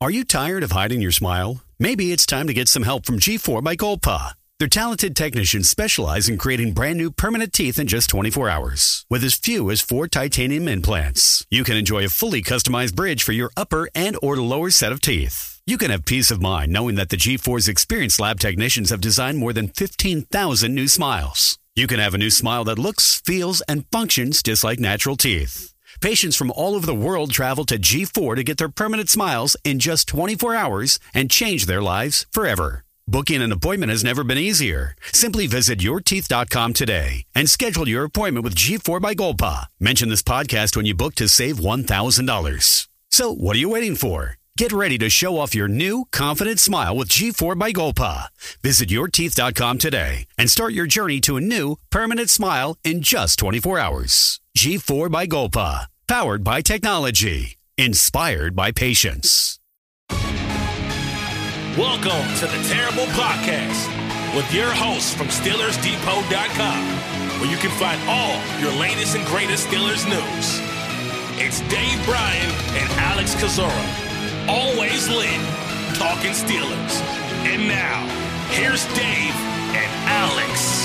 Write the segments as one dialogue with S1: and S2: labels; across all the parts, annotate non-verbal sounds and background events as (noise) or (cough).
S1: Are you tired of hiding your smile? Maybe it's time to get some help from G4 by Golpa. Their talented technicians specialize in creating brand new permanent teeth in just 24 hours. With as few as four titanium implants, you can enjoy a fully customized bridge for your upper and or lower set of teeth. You can have peace of mind knowing that the G4's experienced lab technicians have designed more than 15,000 new smiles. You can have a new smile that looks, feels, and functions just like natural teeth. Patients from all over the world travel to G4 to get their permanent smiles in just 24 hours and change their lives forever. Booking an appointment has never been easier. Simply visit yourteeth.com today and schedule your appointment with G4 by Golpa. Mention this podcast when you book to save $1,000. So, what are you waiting for? Get ready to show off your new, confident smile with G4 by Golpa. Visit yourteeth.com today and start your journey to a new, permanent smile in just 24 hours. G4 by Golpa. Powered by technology. Inspired by patience.
S2: Welcome to the Terrible Podcast with your hosts from SteelersDepot.com, where you can find all your latest and greatest Steelers news. It's Dave Bryan and Alex Kozora, always lit, talking Steelers. And now, here's Dave and Alex.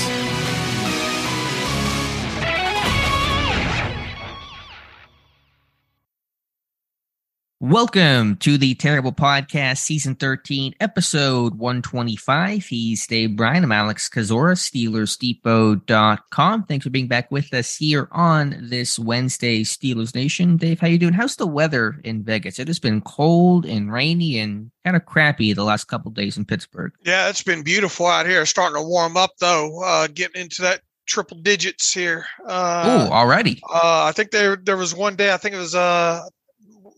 S3: Welcome to the Terrible Podcast, Season 13, Episode 125. He's Dave Bryan. I'm Alex Kozora, SteelersDepot.com. Thanks for being back with us here on this Wednesday, Steelers Nation. Dave, how you doing? How's the weather in Vegas? It has been cold and rainy and kind of crappy the last couple days in Pittsburgh.
S4: Yeah, it's been beautiful out here. Starting to warm up, though, uh, getting into that triple digits here.
S3: Uh, oh, already.
S4: Uh, I think there there was one day. I think it was uh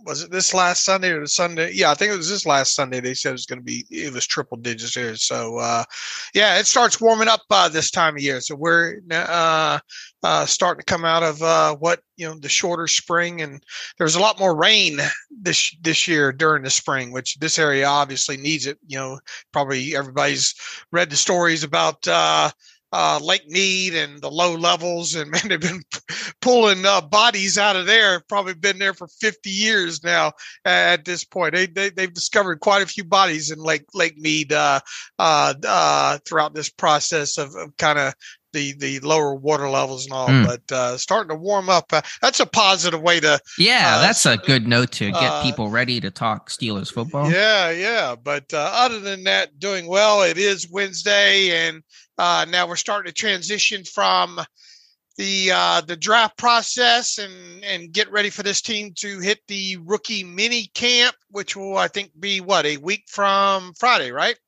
S4: was it this last Sunday or the Sunday? Yeah, I think it was this last Sunday. They said it was going to be it was triple digits here. So uh, yeah, it starts warming up uh, this time of year. So we're uh, uh, starting to come out of uh, what you know the shorter spring, and there's a lot more rain this this year during the spring, which this area obviously needs it. You know, probably everybody's read the stories about. Uh, Lake Mead and the low levels, and (laughs) man, they've been pulling uh, bodies out of there. Probably been there for 50 years now. At this point, they, they have discovered quite a few bodies in Lake Lake Mead uh, uh, uh throughout this process of, of kind of the the lower water levels and all, mm. but uh, starting to warm up. Uh, that's a positive way to.
S3: Yeah, uh, that's a good note to get uh, people ready to talk Steelers football.
S4: Yeah, yeah. But uh, other than that, doing well. It is Wednesday, and uh, now we're starting to transition from the uh, the draft process and and get ready for this team to hit the rookie mini camp, which will I think be what a week from Friday, right?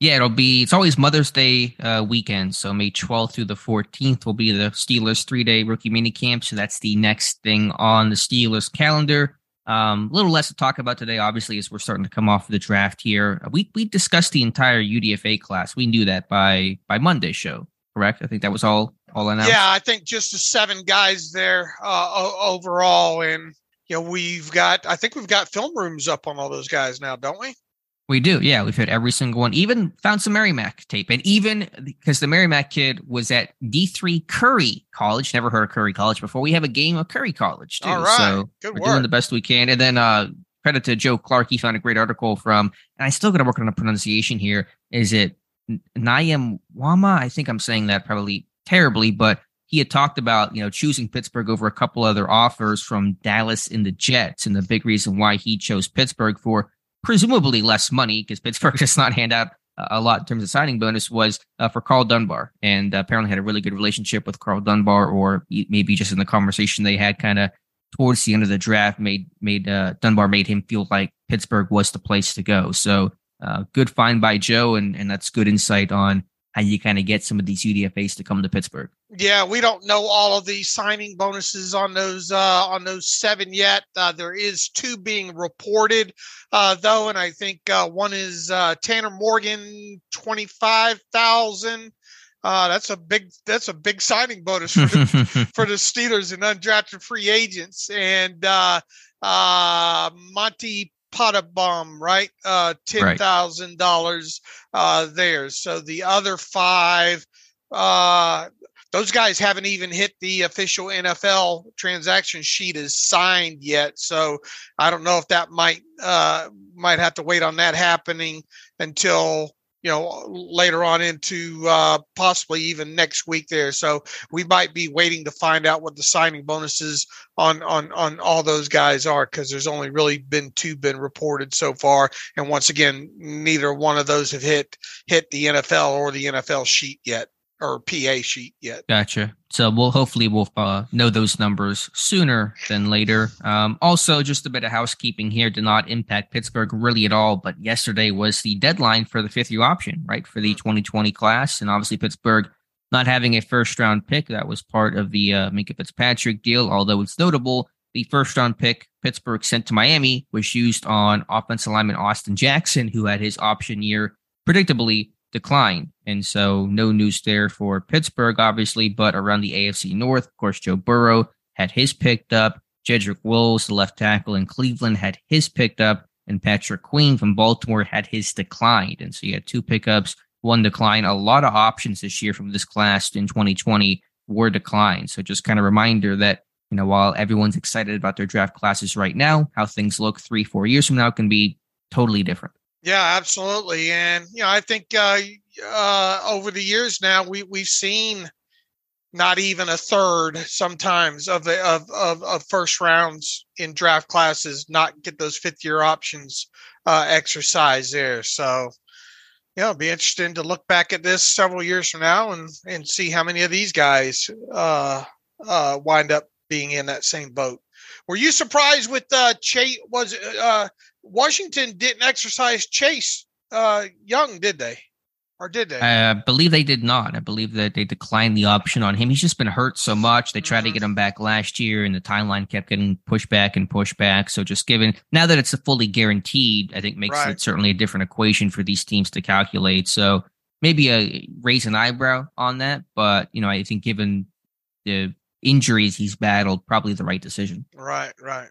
S3: Yeah, it'll be. It's always Mother's Day uh, weekend, so May 12th through the 14th will be the Steelers three day rookie mini camp. So that's the next thing on the Steelers calendar. Um, a little less to talk about today, obviously, as we're starting to come off the draft here. We we discussed the entire UDFA class. We knew that by by Monday's show, correct? I think that was all all announced.
S4: Yeah, I think just the seven guys there uh, overall, and you know we've got I think we've got film rooms up on all those guys now, don't we?
S3: We do, yeah. We've hit every single one. Even found some Merrimack tape, and even because the Merrimack kid was at D three Curry College. Never heard of Curry College before. We have a game of Curry College too.
S4: All right,
S3: so
S4: Good
S3: we're
S4: work.
S3: doing the best we can. And then uh credit to Joe Clark. He found a great article from, and I still got to work on the pronunciation here. Is it Nayam Wama? I think I'm saying that probably terribly, but he had talked about you know choosing Pittsburgh over a couple other offers from Dallas and the Jets, and the big reason why he chose Pittsburgh for presumably less money because Pittsburgh (laughs) does not hand out a lot in terms of signing bonus was uh, for Karl Dunbar, and uh, apparently had a really good relationship with Karl Dunbar, or maybe just in the conversation they had, kind of towards the end of the draft, made made uh, Dunbar made him feel like Pittsburgh was the place to go. So uh, good find by Joe, and and that's good insight on how you kind of get some of these UDFA's to come to Pittsburgh.
S4: Yeah, we don't know all of the signing bonuses on those uh, on those seven yet. Uh, there is two being reported uh, though, and I think uh, one is uh, Tanner Morgan, twenty five thousand. Uh, that's a big that's a big signing bonus for the, (laughs) for the Steelers and undrafted free agents, and uh, uh, Monty Pottebaum, right? Uh, ten thousand dollars uh, there. So the other five, uh, those guys haven't even hit the official NFL transaction sheet as signed yet. So I don't know if that might uh, might have to wait on that happening until you know later on into uh, possibly even next week there. So we might be waiting to find out what the signing bonuses on on on all those guys are because there's only really been two been reported so far, and once again, neither one of those have hit hit the NFL or the NFL sheet yet or PA sheet yet.
S3: Gotcha. So we'll hopefully we'll uh, know those numbers sooner than later. Um, also, just a bit of housekeeping here did not impact Pittsburgh really at all. But yesterday was the deadline for the fifth year option, right, for the 2020 class, and obviously Pittsburgh not having a first round pick that was part of the uh, Minkah Fitzpatrick deal. Although it's notable, the first round pick Pittsburgh sent to Miami was used on offensive lineman Austin Jackson, who had his option year predictably decline. And so no news there for Pittsburgh, obviously, but around the AFC North, of course, Joe Burrow had his picked up. Jedrick Wills, the left tackle in Cleveland, had his picked up. And Patrick Queen from Baltimore had his declined. And so you had two pickups, one decline. A lot of options this year from this class in 2020 were declined. So just kind of reminder that, you know, while everyone's excited about their draft classes right now, how things look three, four years from now can be totally different.
S4: Yeah, absolutely. And you know, I think uh, uh, over the years now we we've seen not even a third sometimes of of, of, of first rounds in draft classes not get those fifth year options uh, exercise there. So yeah, it'll be interesting to look back at this several years from now and and see how many of these guys uh, uh, wind up being in that same boat. Were you surprised with uh, Chase? Was uh, Washington didn't exercise Chase uh, Young, did they? Or did they?
S3: I believe they did not. I believe that they declined the option on him. He's just been hurt so much. They tried mm-hmm. to get him back last year, and the timeline kept getting pushed back and pushed back. So, just given now that it's a fully guaranteed, I think makes right. it certainly a different equation for these teams to calculate. So, maybe a raise an eyebrow on that, but you know, I think given the injuries he's battled, probably the right decision.
S4: Right, right.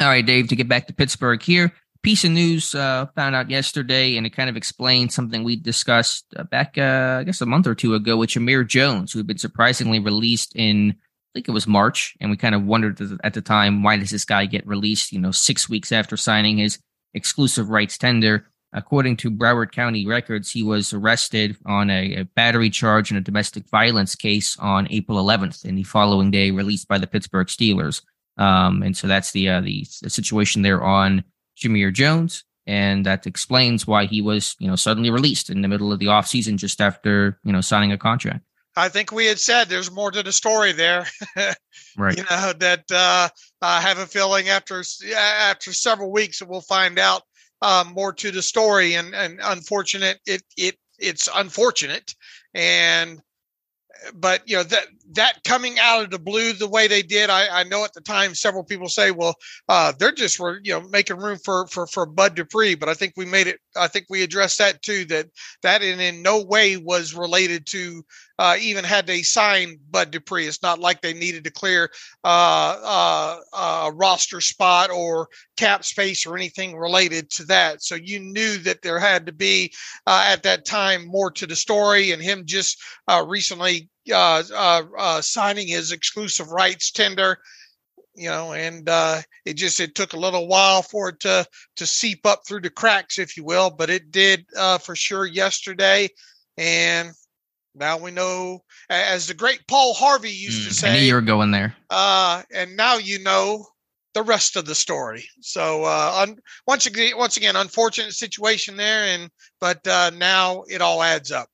S3: All right, Dave, to get back to Pittsburgh here. Piece of news uh, found out yesterday, and it kind of explains something we discussed uh, back, uh, I guess, a month or two ago with Jamir Jones, who had been surprisingly released in, I think it was March, and we kind of wondered at the time why does this guy get released? You know, six weeks after signing his exclusive rights tender. According to Broward County records, he was arrested on a, a battery charge and a domestic violence case on April 11th, and the following day released by the Pittsburgh Steelers. Um, and so that's the, uh, the, situation there on Jamir Jones, and that explains why he was you know suddenly released in the middle of the offseason just after you know signing a contract.
S4: I think we had said there's more to the story there. (laughs)
S3: right.
S4: You know that uh, I have a feeling after after several weeks we'll find out um, more to the story. And and unfortunate it it it's unfortunate and but you know that that coming out of the blue the way they did, I, I know at the time several people say, well, uh, they're just were you know making room for for for Bud Dupree, but I think we made it. I think we addressed that too. That that in in no way was related to uh, even had they signed Bud Dupree. It's not like they needed to clear uh, uh, a roster spot or cap space or anything related to that. So you knew that there had to be uh, at that time more to the story, and him just uh, recently uh, uh, uh, signing his exclusive rights tender you know and uh, it just it took a little while for it to to seep up through the cracks if you will but it did uh, for sure yesterday. And now we know as the great paul harvey used mm, to say
S3: i knew you were going there.
S4: uh, and now you know the rest of the story. So uh, un- once again once again unfortunate situation there and but uh, now it all adds up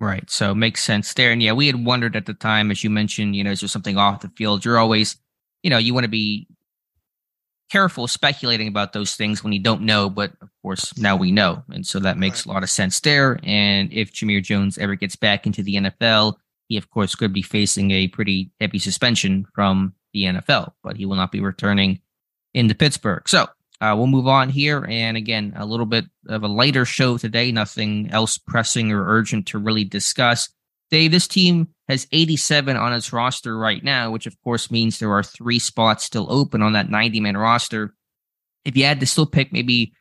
S3: Right. So it makes sense there. And yeah, we had wondered at the time, as you mentioned, you know, is there something off the field? You're always, you know, you want to be careful speculating about those things when you don't know. But of course, now we know. And so that makes right. a lot of sense there. And if Jamir Jones ever gets back into the NFL, he, of course, could be facing a pretty heavy suspension from the NFL, but he will not be returning into Pittsburgh. So uh, we'll move on here. And again, a little bit of a lighter show today. Nothing else pressing or urgent to really discuss. Dave, this team has 87 on its roster right now, which of course means there are three spots still open on that 90 man roster. If you had to still pick maybe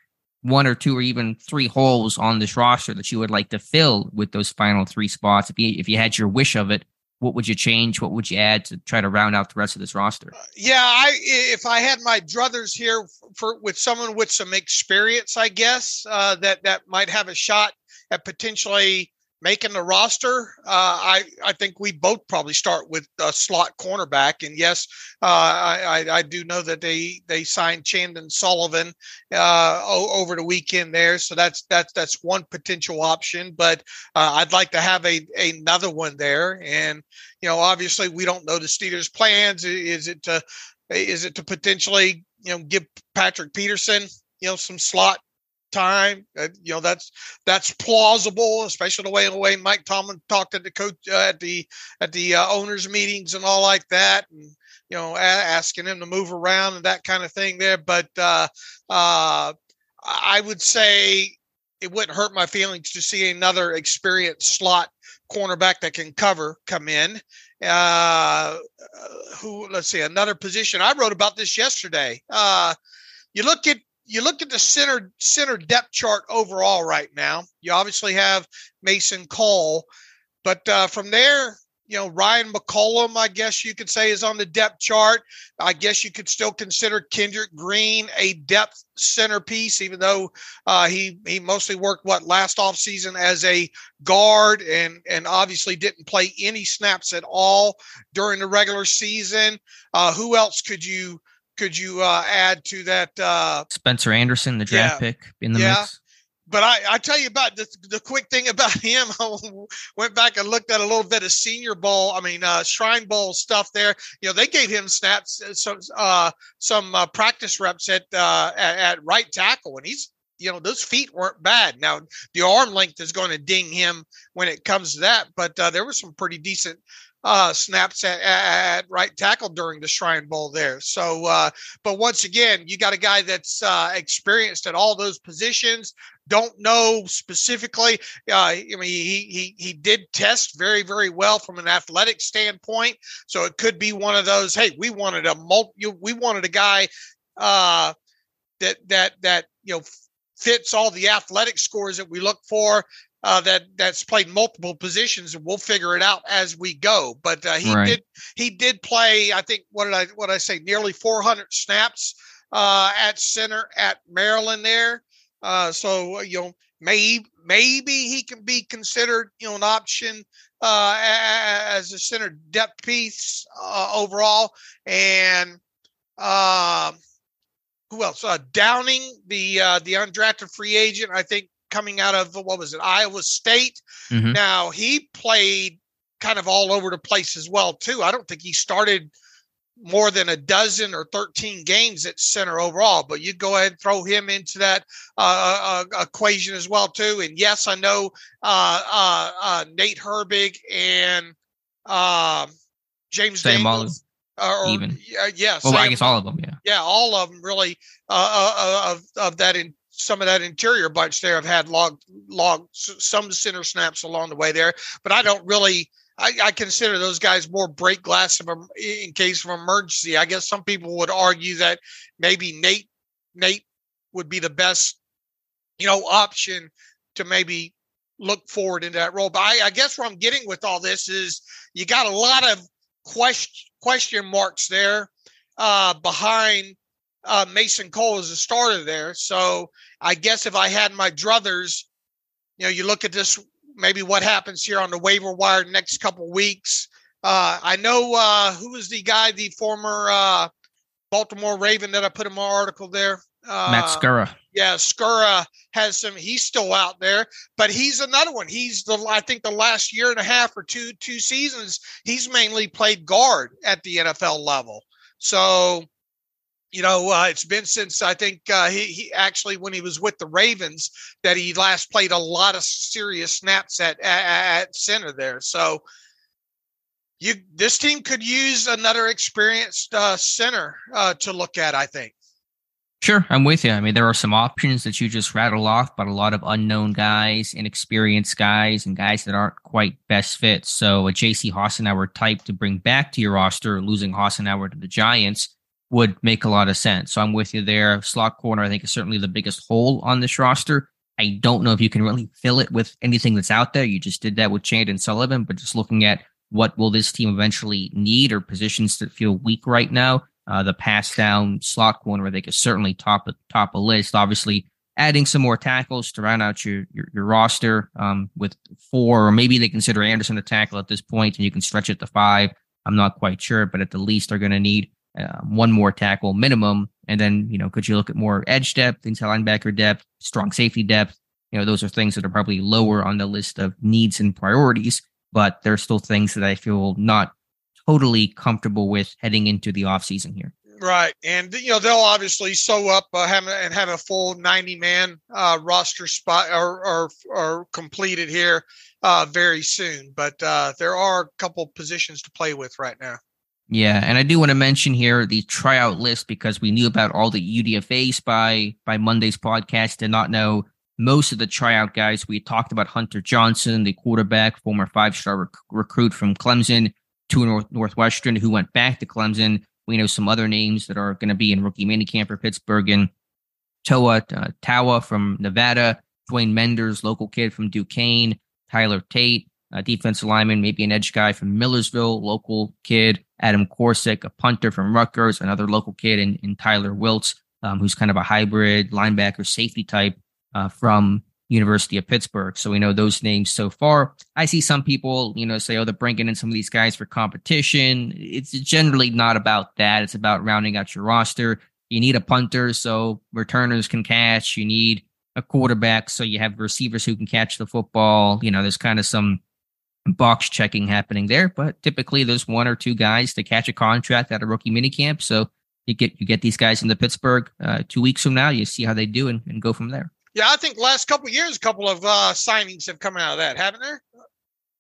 S3: one or two or even three holes on this roster that you would like to fill with those final three spots? If you if you had your wish of it, what would you change? What would you add to try to round out the rest of this roster?
S4: Yeah, I if I had my druthers here for, for with someone with some experience, I guess uh, that that might have a shot at potentially making the roster. Uh, I I think we both probably start with a slot cornerback, and yes, uh, I, I, do know that they they signed Chandon Sullivan uh, over the weekend there, so that's that's that's one potential option. But uh, I'd like to have a another one there, and you know, obviously we don't know the Steelers' plans. Is it to is it to potentially you know give Patrick Peterson you know some slot time. Uh, you know that's that's plausible, especially the way the way Mike Tomlin talked at the coach uh, at the at the uh, owners meetings and all like that, and you know a- asking him to move around and that kind of thing there. But uh, uh, I would say it wouldn't hurt my feelings to see another experienced slot cornerback that can cover come in. Uh, who let's see another position. I wrote about this yesterday. Uh, you look at you look at the center center depth chart overall right now. You obviously have Mason Cole, but uh, from there, you know Ryan McCollum, I guess you could say, is on the depth chart. I guess you could still consider Kendrick Green a depth centerpiece, even though uh, he he mostly worked what last offseason as a guard and and obviously didn't play any snaps at all during the regular season. Uh, who else could you? Could you uh, add to that? Uh,
S3: Spencer Anderson, the draft yeah, pick in the yeah. mix.
S4: But I, I tell you about the, the quick thing about (laughs) him. I went back and looked at a little bit of Senior Bowl. I mean, uh, Shrine Bowl stuff there. You know, they gave him snaps, uh, some uh, some uh, practice reps at, uh, at at right tackle, and he's you know those feet weren't bad. Now the arm length is going to ding him when it comes to that, but uh, there was some pretty decent uh, snaps at, at, right tackle during the Shrine Bowl there. So, uh, but once again, you got a guy that's uh, experienced at all those positions. Don't know specifically. Uh, I mean, he he he did test very very well from an athletic standpoint. So it could be one of those. Hey, we wanted a multi. We wanted a guy uh, that that that you know fits all the athletic scores that we look for uh, that that's played multiple positions, and we'll figure it out as we go. But uh, he right. did he did play. I think what did I what did I say? Nearly 400 snaps uh, at center at Maryland there. Uh, so you know maybe maybe he can be considered you know an option uh, as a center depth piece uh, overall. And uh, who else? Uh, Downing, the uh, the undrafted free agent, I think coming out of what was it, Iowa State. Mm-hmm. Now he played kind of all over the place as well too. I don't think he started more than a dozen or 13 games at center overall, but you go ahead and throw him into that uh, uh, uh equation as well too. And yes, I know uh, uh, uh Nate Herbig and um, James Same Daniels.
S3: Or, even
S4: yeah, yeah.
S3: Well, I guess all of them, yeah,
S4: yeah, all of them really of of that in, some of that interior bunch there have had log log some center snaps along the way there, but I don't really. I, I consider those guys more break glass of in case of emergency. I guess some people would argue that maybe Nate Nate would be the best, you know, option to maybe look forward into that role. But I, I guess what I'm getting with all this is you got a lot of question question marks there uh, behind uh, Mason Cole as a starter there. So I guess if I had my druthers, you know, you look at this, maybe what happens here on the waiver wire next couple weeks. Uh, I know uh, who was the guy, the former uh, Baltimore Raven that I put in my article there.
S3: Uh, Matt Skura.
S4: Yeah, Skura has some. He's still out there, but he's another one. He's the I think the last year and a half or two two seasons he's mainly played guard at the NFL level. So you know, uh, it's been since I think uh, he, he actually, when he was with the Ravens, that he last played a lot of serious snaps at, at, at center there. So, you this team could use another experienced uh, center uh, to look at. I think.
S3: Sure, I'm with you. I mean, there are some options that you just rattle off, but a lot of unknown guys, inexperienced guys, and guys that aren't quite best fits. So, a J.C. Hassenauer type to bring back to your roster, losing Hassenauer to the Giants would make a lot of sense. So I'm with you there. Slot corner, I think, is certainly the biggest hole on this roster. I don't know if you can really fill it with anything that's out there. You just did that with Chandon Sullivan, but just looking at what will this team eventually need or positions that feel weak right now, uh, the pass down slot corner, they could certainly top a top a list. Obviously, adding some more tackles to round out your your, your roster um, with four, or maybe they consider Anderson a tackle at this point, and you can stretch it to five. I'm not quite sure, but at the least they're going to need uh, one more tackle minimum. And then, you know, could you look at more edge depth, inside linebacker depth, strong safety depth? You know, those are things that are probably lower on the list of needs and priorities, but there are still things that I feel not totally comfortable with heading into the offseason here.
S4: Right, and you know they'll obviously sew up uh, have, and have a full ninety man uh, roster spot or, or, or completed here uh, very soon. But uh, there are a couple positions to play with right now.
S3: Yeah, and I do want to mention here the tryout list because we knew about all the UDFA's by by Monday's podcast. Did not know most of the tryout guys. We talked about Hunter Johnson, the quarterback, former five star rec- recruit from Clemson to North Northwestern, who went back to Clemson. We know some other names that are going to be in rookie minicamp for Pittsburgh and Toa uh, Taua from Nevada, Dwayne Menders, local kid from Duquesne, Tyler Tate, a defensive lineman, maybe an edge guy from Millersville, local kid, Adam Korsak, a punter from Rutgers, another local kid, and, and Tyler Wiltz, um, who's kind of a hybrid linebacker safety type uh, from University of Pittsburgh. So we know those names so far. I see some people, you know, say, oh, they're bringing in some of these guys for competition. It's generally not about that. It's about rounding out your roster. You need a punter so returners can catch. You need a quarterback so you have receivers who can catch the football. You know, there's kind of some box checking happening there, but typically there's one or two guys to catch a contract at a rookie minicamp. So you get you get these guys into Pittsburgh uh, two weeks from now. You see how they do and, and go from there.
S4: Yeah, I think last couple years, a couple of uh, signings have come out of that, haven't there?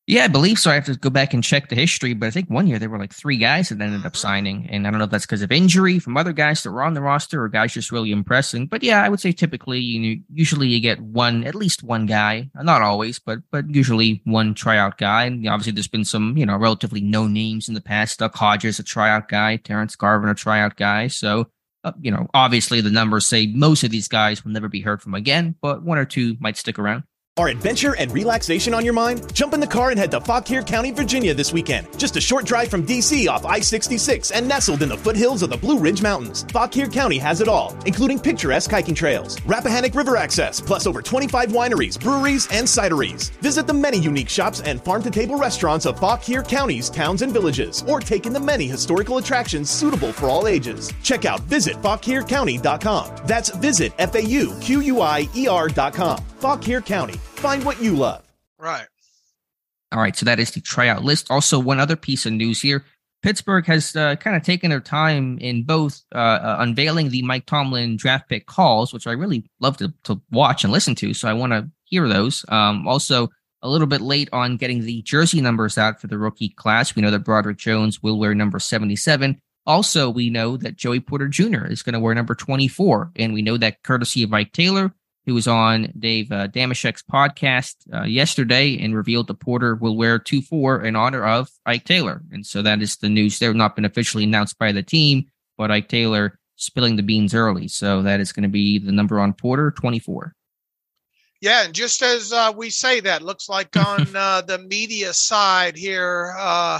S3: Yeah, I believe so. I have to go back and check the history, but I think one year there were like three guys that ended up mm-hmm. signing, and I don't know if that's because of injury from other guys that were on the roster or guys just really impressing. But yeah, I would say typically, you know, usually you get one, at least one guy, not always, but but usually one tryout guy. And obviously, there's been some, you know, relatively no names in the past. Duck Hodges, a tryout guy, Terrence Garvin, a tryout guy. So uh, you know, obviously the numbers say most of these guys will never be heard from again, but one or two might stick around.
S5: Are adventure and relaxation on your mind? Jump in the car and head to Fauquier County, Virginia this weekend. Just a short drive from DC off I 66 and nestled in the foothills of the Blue Ridge Mountains. Fauquier County has it all, including picturesque hiking trails, Rappahannock River access, plus over 25 wineries, breweries, and cideries. Visit the many unique shops and farm to table restaurants of Fauquier County's towns and villages, or take in the many historical attractions suitable for all ages. Check out visitfauquiercounty.com. That's visit F A U Q U I E R.com. Fauquier County Find what you love.
S4: Right.
S3: All right. So that is the tryout list. Also, one other piece of news here. Pittsburgh has uh, kind of taken their time in both uh, uh, unveiling the Mike Tomlin draft pick calls, which I really love to, to watch and listen to. So I want to hear those. Um, also, a little bit late on getting the jersey numbers out for the rookie class. We know that Broderick Jones will wear number 77. Also, we know that Joey Porter Jr. is going to wear number 24. And we know that courtesy of Ike Taylor, who was on Dave uh, Dameshek's podcast uh, yesterday and revealed the Porter will wear 2 4 in honor of Ike Taylor. And so that is the news. They've not been officially announced by the team, but Ike Taylor spilling the beans early. So that is going to be the number on Porter 24.
S4: Yeah, and just as uh, we say that, looks like (laughs) on uh, the media side here, uh,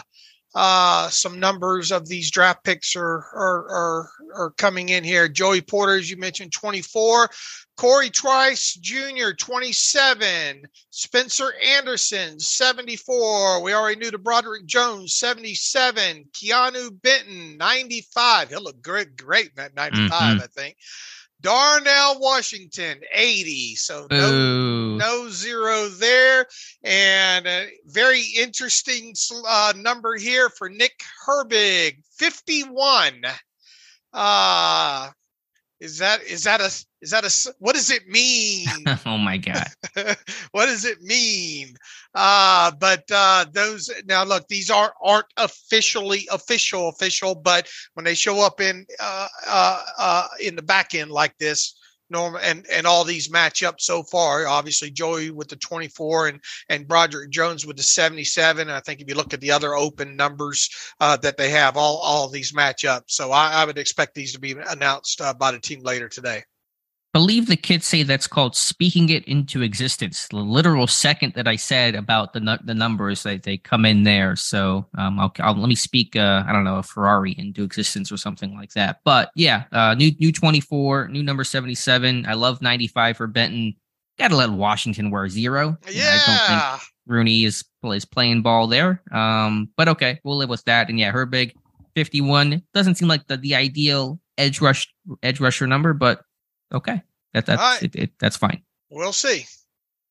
S4: uh, some numbers of these draft picks are, are, are are coming in here. Joey Porter, as you mentioned, 24. Cory Trice Jr., 27. Spencer Anderson, 74. We already knew the Broderick Jones, 77. Keanu Benton, 95. He'll look great, great at 95, mm-hmm. I think. Darnell Washington, 80. So no, no zero there. And a very interesting uh, number here for Nick Herbig, 51. Uh, is that is that a is that a what does it mean? (laughs)
S3: oh my god. (laughs)
S4: what does it mean? Uh but uh those now look these are aren't officially official official but when they show up in uh uh, uh in the back end like this Norm and and all these match matchups so far. Obviously, Joey with the 24 and and Broderick Jones with the 77. I think if you look at the other open numbers uh, that they have, all all these match matchups. So I, I would expect these to be announced uh, by the team later today
S3: believe the kids say that's called speaking it into existence. The literal second that I said about the the numbers, they, they come in there. So um, I'll, I'll let me speak. Uh, I don't know a Ferrari into existence or something like that. But yeah, uh, new new twenty four, new number seventy seven. I love ninety five for Benton. Got to let Washington wear zero.
S4: Yeah, you know, I don't
S3: think Rooney is is playing ball there. Um, but okay, we'll live with that. And yeah, Herbig fifty one doesn't seem like the the ideal edge rush edge rusher number, but okay. That that's right. it, it, that's fine.
S4: We'll see.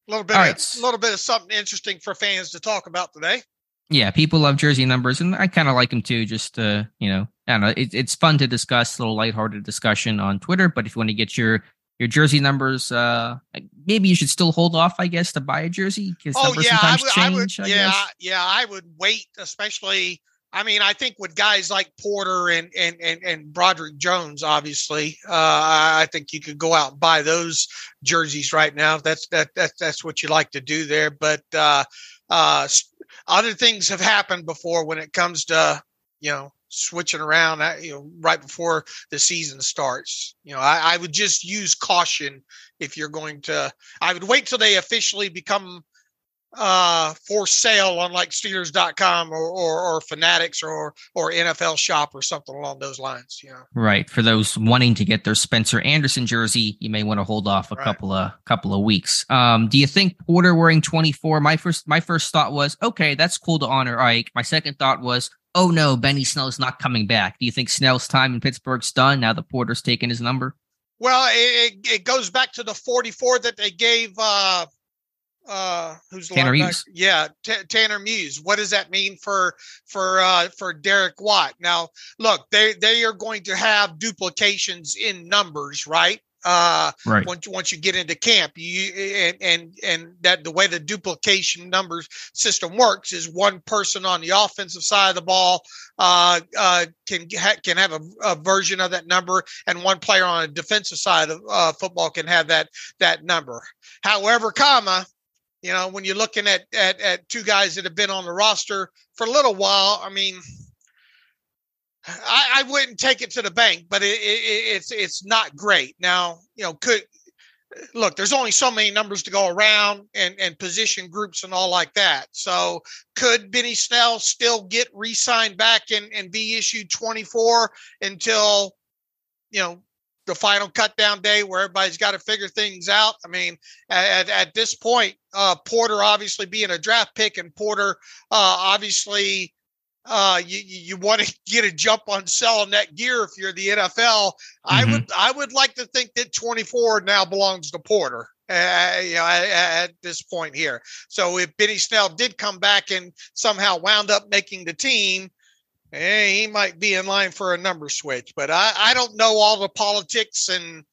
S4: A little bit, of, a little bit of something interesting for fans to talk about today.
S3: Yeah, people love jersey numbers, and I kind of like them too. Just uh, you know, I don't know. It, it's fun to discuss, a little lighthearted discussion on Twitter. But if you want to get your your jersey numbers, uh, maybe you should still hold off, I guess, to buy a jersey because oh, numbers yeah, sometimes I would, change. I
S4: would, yeah, yeah, I would wait, especially I mean, I think with guys like Porter and and and, and Broderick Jones, obviously, uh, I think you could go out and buy those jerseys right now. That's that, that that's what you like to do there. But uh, uh, other things have happened before when it comes to you know switching around. Uh, you know, right before the season starts. You know, I, I would just use caution if you're going to. I would wait till they officially become uh, for sale on like Steelers.com or, or, or Fanatics or or NFL Shop or something along those lines. You know,
S3: right. For those wanting to get their Spencer Anderson jersey, you may want to hold off a right. couple of couple of weeks. Um, do you think Porter wearing 24? My first my first thought was okay, that's cool to honor Ike. My second thought was. Oh no, Benny Snell's not coming back. Do you think Snell's time in Pittsburgh's done now that Porter's taken his number?
S4: Well, it, it goes back to the 44 that they gave uh, uh who's
S3: Tanner Muse.
S4: Yeah, T- Tanner Muse. What does that mean for for uh for Derek Watt? Now, look, they they are going to have duplications in numbers, right? Uh
S3: right.
S4: once once you get into camp, you and and and that the way the duplication numbers system works is one person on the offensive side of the ball uh, uh, can ha- can have a, a, version of that number, and one player on a defensive side of uh, football can have that that number. However, comma you know, when you're looking at, at at two guys that have been on the roster for a little while, I mean, I, I wouldn't take it to the bank, but it, it, it's it's not great. Now, you know, could look, there's only so many numbers to go around and, and position groups and all like that. So could Benny Snell still get re-signed back and, and be issued 24 until, you know, the final cut down day where everybody's got to figure things out. I mean, at, at this point, uh, Porter obviously being a draft pick, and Porter uh, obviously uh, you you want to (laughs) get a jump on selling that gear if you're the NFL. Mm-hmm. I would I would like to think that 24 now belongs to Porter. Uh, you know, at, at, this point here. So if Benny Snell did come back and somehow wound up making the team, eh, he might be in line for a number switch. But I, I don't know all the politics and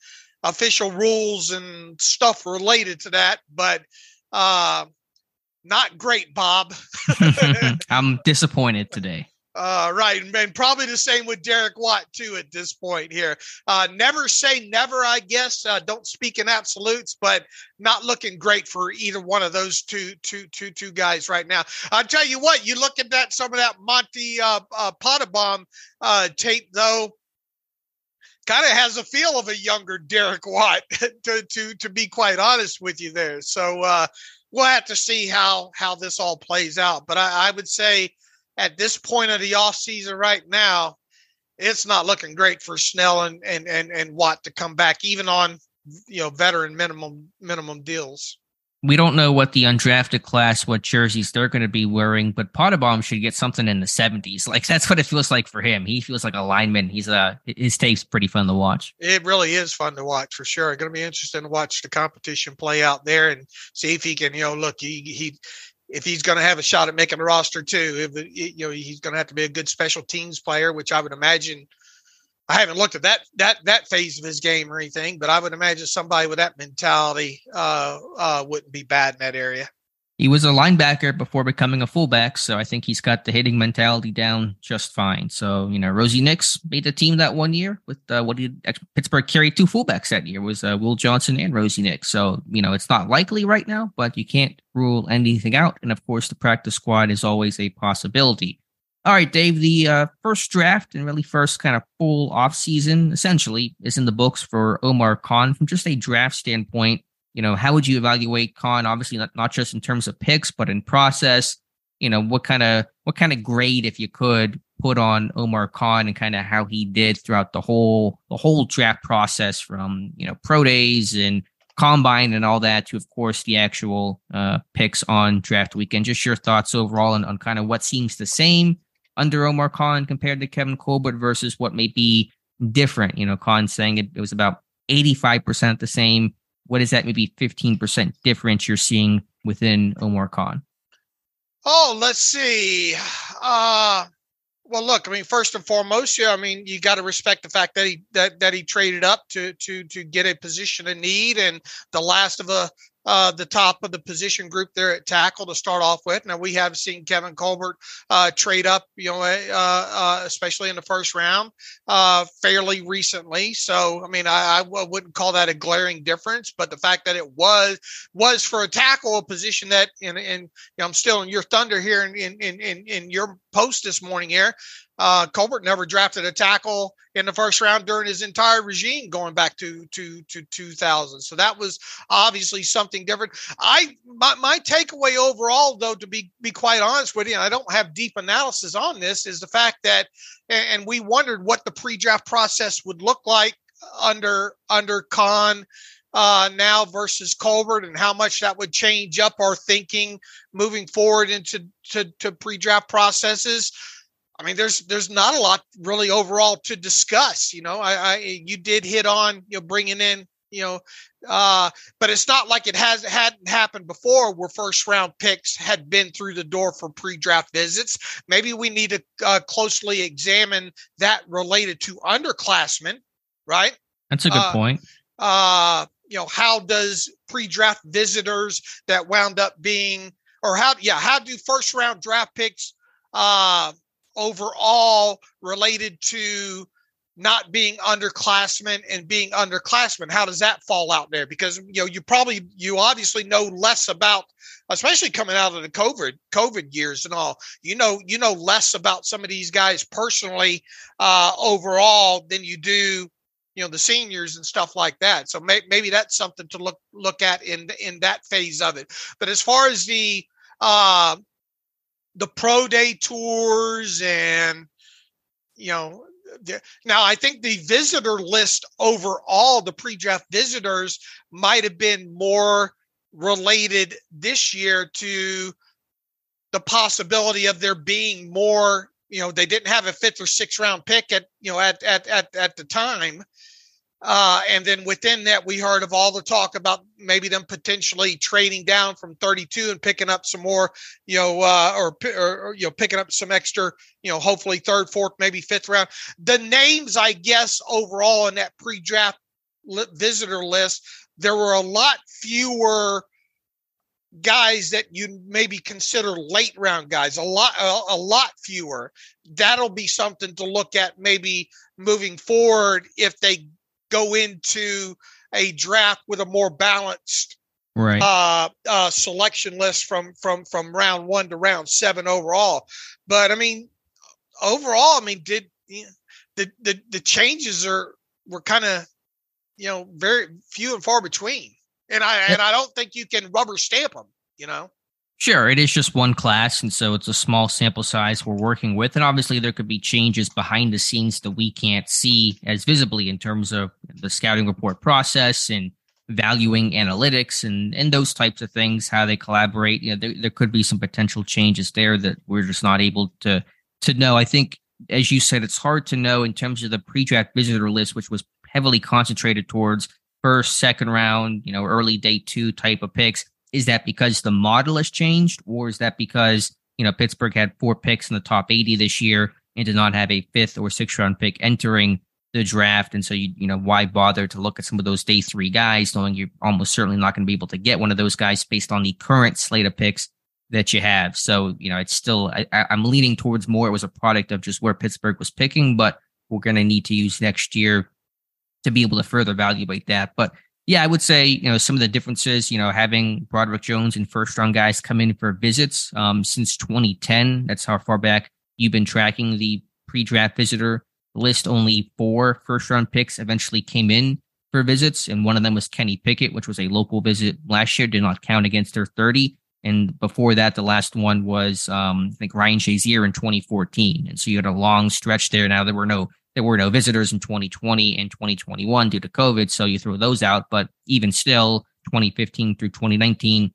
S4: official rules and stuff related to that. But uh, not great, Bob. (laughs) (laughs)
S3: I'm disappointed today.
S4: Uh, right, and probably the same with Derek Watt too at this point here. Uh, never say never, I guess. Uh, don't speak in absolutes, but not looking great for either one of those two, two, two, two guys right now. I'll tell you what. You look at that some of that Monty uh, uh, Pottebaum uh, tape though. Kind of has a feel of a younger Derek Watt, (laughs) to to to be quite honest with you there. So uh, we'll have to see how how this all plays out. But I, I would say at this point of the off season right now, it's not looking great for Snell and, and, and, and Watt to come back, even on you know veteran minimum minimum deals.
S3: We don't know what the undrafted class, what jerseys they're going to be wearing, but Pottebaum should get something in the seventies. Like that's what it feels like for him. He feels like a lineman. He's a his tape's pretty fun to watch.
S4: It really is fun to watch for sure. Going to be interesting to watch the competition play out there and see if he can, you know, look he he if he's going to have a shot at making the roster too. If you know he's going to have to be a good special teams player, which I would imagine. I haven't looked at that that that phase of his game or anything, but I would imagine somebody with that mentality uh, uh, wouldn't be bad in that area.
S3: He was a linebacker before becoming a fullback, so I think he's got the hitting mentality down just fine. So you know, Rosie Nix made the team that one year with uh, what did Pittsburgh carry two fullbacks that year was uh, Will Johnson and Rosie Nix. So you know, it's not likely right now, but you can't rule anything out. And of course, the practice squad is always a possibility. All right, Dave. The uh, first draft and really first kind of full off season essentially is in the books for Omar Khan from just a draft standpoint you know, how would you evaluate Khan? Obviously, not, not just in terms of picks, but in process. You know, what kind of what kind of grade, if you could, put on Omar Khan and kind of how he did throughout the whole the whole draft process, from you know pro days and combine and all that to, of course, the actual uh, picks on draft weekend. Just your thoughts overall on, on kind of what seems the same under Omar Khan compared to Kevin Colbert versus what may be different. You know, Khan saying it, it was about 85% the same what is that maybe 15% difference you're seeing within Omar Khan?
S4: Oh, let's see. Uh, well, look, I mean, first and foremost, yeah, I mean, you got to respect the fact that he that that he traded up to to to get a position of need, and the last of a uh, the top of the position group there at tackle to start off with. Now we have seen Kevin Colbert uh, trade up, you know, uh, uh, especially in the first round, uh, fairly recently. So I mean, I, I, wouldn't call that a glaring difference, but the fact that it was was for a tackle, a position that, and, and you know, I'm still in your thunder here in in in, in your post this morning here. Uh, Colbert never drafted a tackle in the first round during his entire regime, going back to to to 2000. So that was obviously something different. I my, my takeaway overall, though, to be be quite honest with you, and I don't have deep analysis on this, is the fact that, and we wondered what the pre-draft process would look like under under Khan uh, now versus Colbert and how much that would change up our thinking moving forward into to, to pre-draft processes. I mean, there's there's not a lot really overall to discuss. You know, I, I you did hit on you know bringing in you know, uh, but it's not like it has hadn't happened before where first round picks had been through the door for pre-draft visits. Maybe we need to uh, closely examine that related to underclassmen, right?
S3: That's a good
S4: uh,
S3: point.
S4: Uh, you know, how does pre-draft visitors that wound up being, or how, yeah, how do first round draft picks uh, overall related to not being underclassmen and being underclassmen. How does that fall out there? Because you know you probably you obviously know less about especially coming out of the covid covid years and all you know you know less about some of these guys personally uh overall than you do you know the seniors and stuff like that. So may, maybe that's something to look look at in in that phase of it. But as far as the uh the pro day tours and you know now I think the visitor list overall, the pre-draft visitors might have been more related this year to the possibility of there being more. You know, they didn't have a fifth or sixth round pick at you know at at at at the time, uh, and then within that, we heard of all the talk about maybe them potentially trading down from 32 and picking up some more, you know, uh, or, or, you know, picking up some extra, you know, hopefully third, fourth, maybe fifth round. The names, I guess, overall in that pre-draft visitor list, there were a lot fewer guys that you maybe consider late round guys. A lot, a lot fewer. That'll be something to look at maybe moving forward if they go into a draft with a more balanced
S3: right
S4: uh, uh, selection list from from from round one to round seven overall. But I mean, overall, I mean, did you know, the the the changes are were kind of you know very few and far between, and I and I don't think you can rubber stamp them. You know.
S3: Sure, it is just one class, and so it's a small sample size we're working with. And obviously, there could be changes behind the scenes that we can't see as visibly in terms of the scouting report process and valuing analytics and and those types of things, how they collaborate. You know, there, there could be some potential changes there that we're just not able to to know. I think, as you said, it's hard to know in terms of the pre-draft visitor list, which was heavily concentrated towards first, second round, you know, early day two type of picks is that because the model has changed, or is that because you know Pittsburgh had four picks in the top 80 this year and did not have a fifth or sixth round pick entering the draft. And so you you know why bother to look at some of those day three guys, knowing you're almost certainly not going to be able to get one of those guys based on the current slate of picks that you have. So you know it's still I, I'm leaning towards more. It was a product of just where Pittsburgh was picking, but we're going to need to use next year to be able to further evaluate that. But yeah, I would say you know some of the differences. You know, having Broderick Jones and first round guys come in for visits um, since 2010. That's how far back you've been tracking the pre-draft visitor list. Only four first round picks eventually came in for visits, and one of them was Kenny Pickett, which was a local visit last year. Did not count against their 30. And before that, the last one was um, I think Ryan Shazier in 2014. And so you had a long stretch there. Now there were no there were no visitors in 2020 and 2021 due to COVID, so you throw those out. But even still, 2015 through 2019,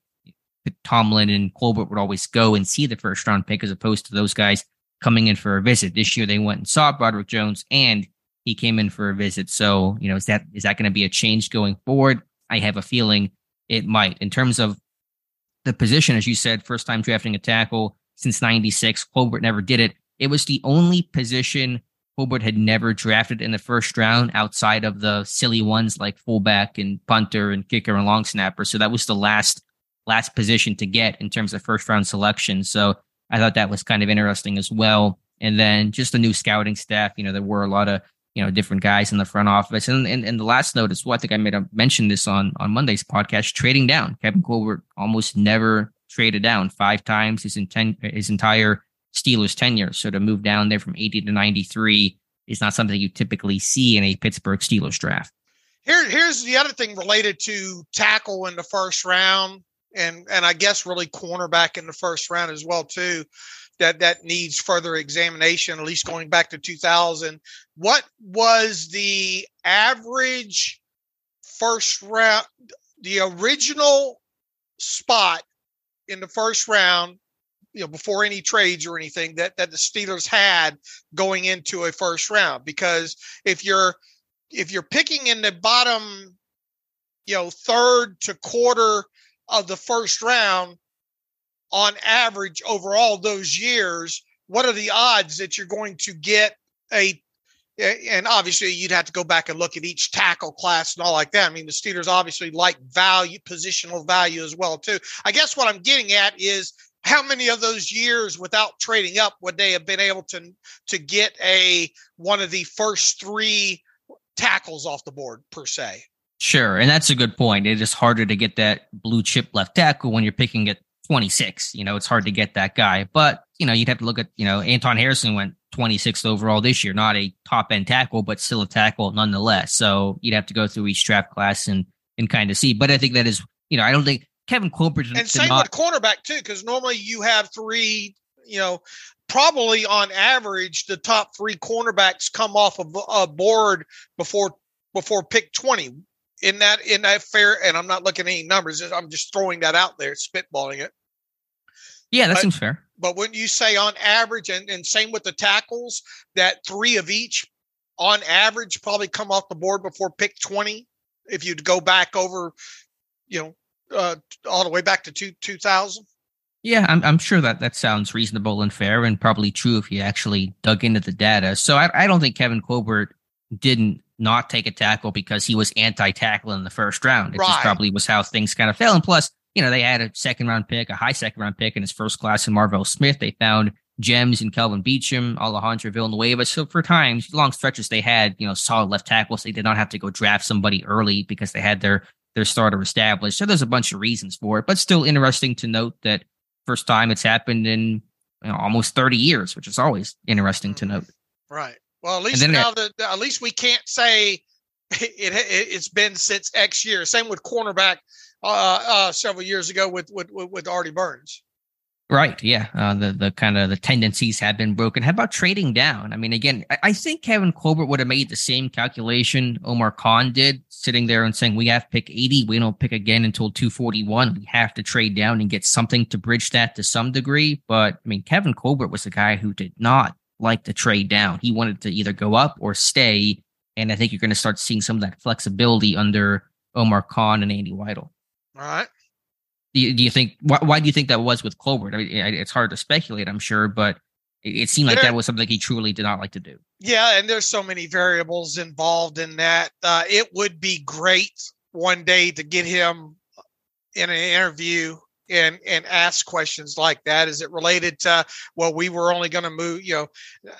S3: Tomlin and Colbert would always go and see the first round pick as opposed to those guys coming in for a visit. This year they went and saw Broderick Jones and he came in for a visit. So, you know, is that is that going to be a change going forward? I have a feeling it might. In terms of the position, as you said, first time drafting a tackle since 96, Colbert never did it. It was the only position Colbert had never drafted in the first round outside of the silly ones like fullback and punter and kicker and long snapper. So that was the last last position to get in terms of first round selection. So I thought that was kind of interesting as well. And then just the new scouting staff, you know, there were a lot of, you know, different guys in the front office. And and, and the last note as well, I think I made a mention this on on Monday's podcast, trading down. Kevin Colbert almost never traded down five times his intent his entire Steelers tenure. So to move down there from 80 to 93 is not something you typically see in a Pittsburgh Steelers draft.
S4: Here, here's the other thing related to tackle in the first round, and and I guess really cornerback in the first round as well too. That that needs further examination, at least going back to 2000. What was the average first round, the original spot in the first round you know before any trades or anything that that the Steelers had going into a first round because if you're if you're picking in the bottom you know third to quarter of the first round on average over all those years what are the odds that you're going to get a and obviously you'd have to go back and look at each tackle class and all like that. I mean, the Steelers obviously like value, positional value as well too. I guess what I'm getting at is how many of those years without trading up would they have been able to to get a one of the first three tackles off the board per se?
S3: Sure, and that's a good point. It is harder to get that blue chip left tackle when you're picking at 26. You know, it's hard to get that guy. But you know, you'd have to look at you know Anton Harrison went 26th overall this year, not a top end tackle, but still a tackle nonetheless. So you'd have to go through each draft class and and kind of see. But I think that is you know I don't think Kevin Colbert
S4: and same not, with cornerback too, because normally you have three. You know, probably on average, the top three cornerbacks come off of a board before before pick twenty. In that in that fair, and I'm not looking at any numbers. I'm just throwing that out there, spitballing it.
S3: Yeah, that but, seems fair.
S4: But when you say on average, and, and same with the tackles, that three of each on average probably come off the board before pick 20 if you'd go back over you know uh, all the way back to two, 2000?
S3: Yeah, I'm, I'm sure that that sounds reasonable and fair and probably true if you actually dug into the data. So I, I don't think Kevin Colbert didn't not take a tackle because he was anti-tackle in the first round. It right. just probably was how things kind of fell. And plus, you know, they had a second round pick, a high second round pick in his first class in Marvel Smith. They found gems in Kelvin Beachum, Alejandro Villanueva. So for times, long stretches, they had, you know, solid left tackles. They did not have to go draft somebody early because they had their their starter established. So there's a bunch of reasons for it, but still interesting to note that first time it's happened in you know, almost 30 years, which is always interesting to note.
S4: Right. Well, at least now that at least we can't say (laughs) it, it has been since X year. Same with cornerback uh, uh, several years ago with with with Artie Burns.
S3: Right. Yeah. Uh, the the kind of the tendencies have been broken. How about trading down? I mean, again, I, I, think Kevin Colbert would have made the same calculation Omar Khan did, sitting there and saying, "We have pick 80. We don't pick again until 241. We have to trade down and get something to bridge that to some degree." But I mean, Kevin Colbert was the guy who did not like to trade down. He wanted to either go up or stay. And I think you're going to start seeing some of that flexibility under Omar Khan and Andy Weidel.
S4: All right.
S3: Do you, do you think why, why do you think that was with Colbert? I mean, it's hard to speculate, I'm sure, but it, it seemed like there, that was something he truly did not like to do.
S4: Yeah, and there's so many variables involved in that. Uh, it would be great one day to get him in an interview and and ask questions like that is it related to well we were only going to move you know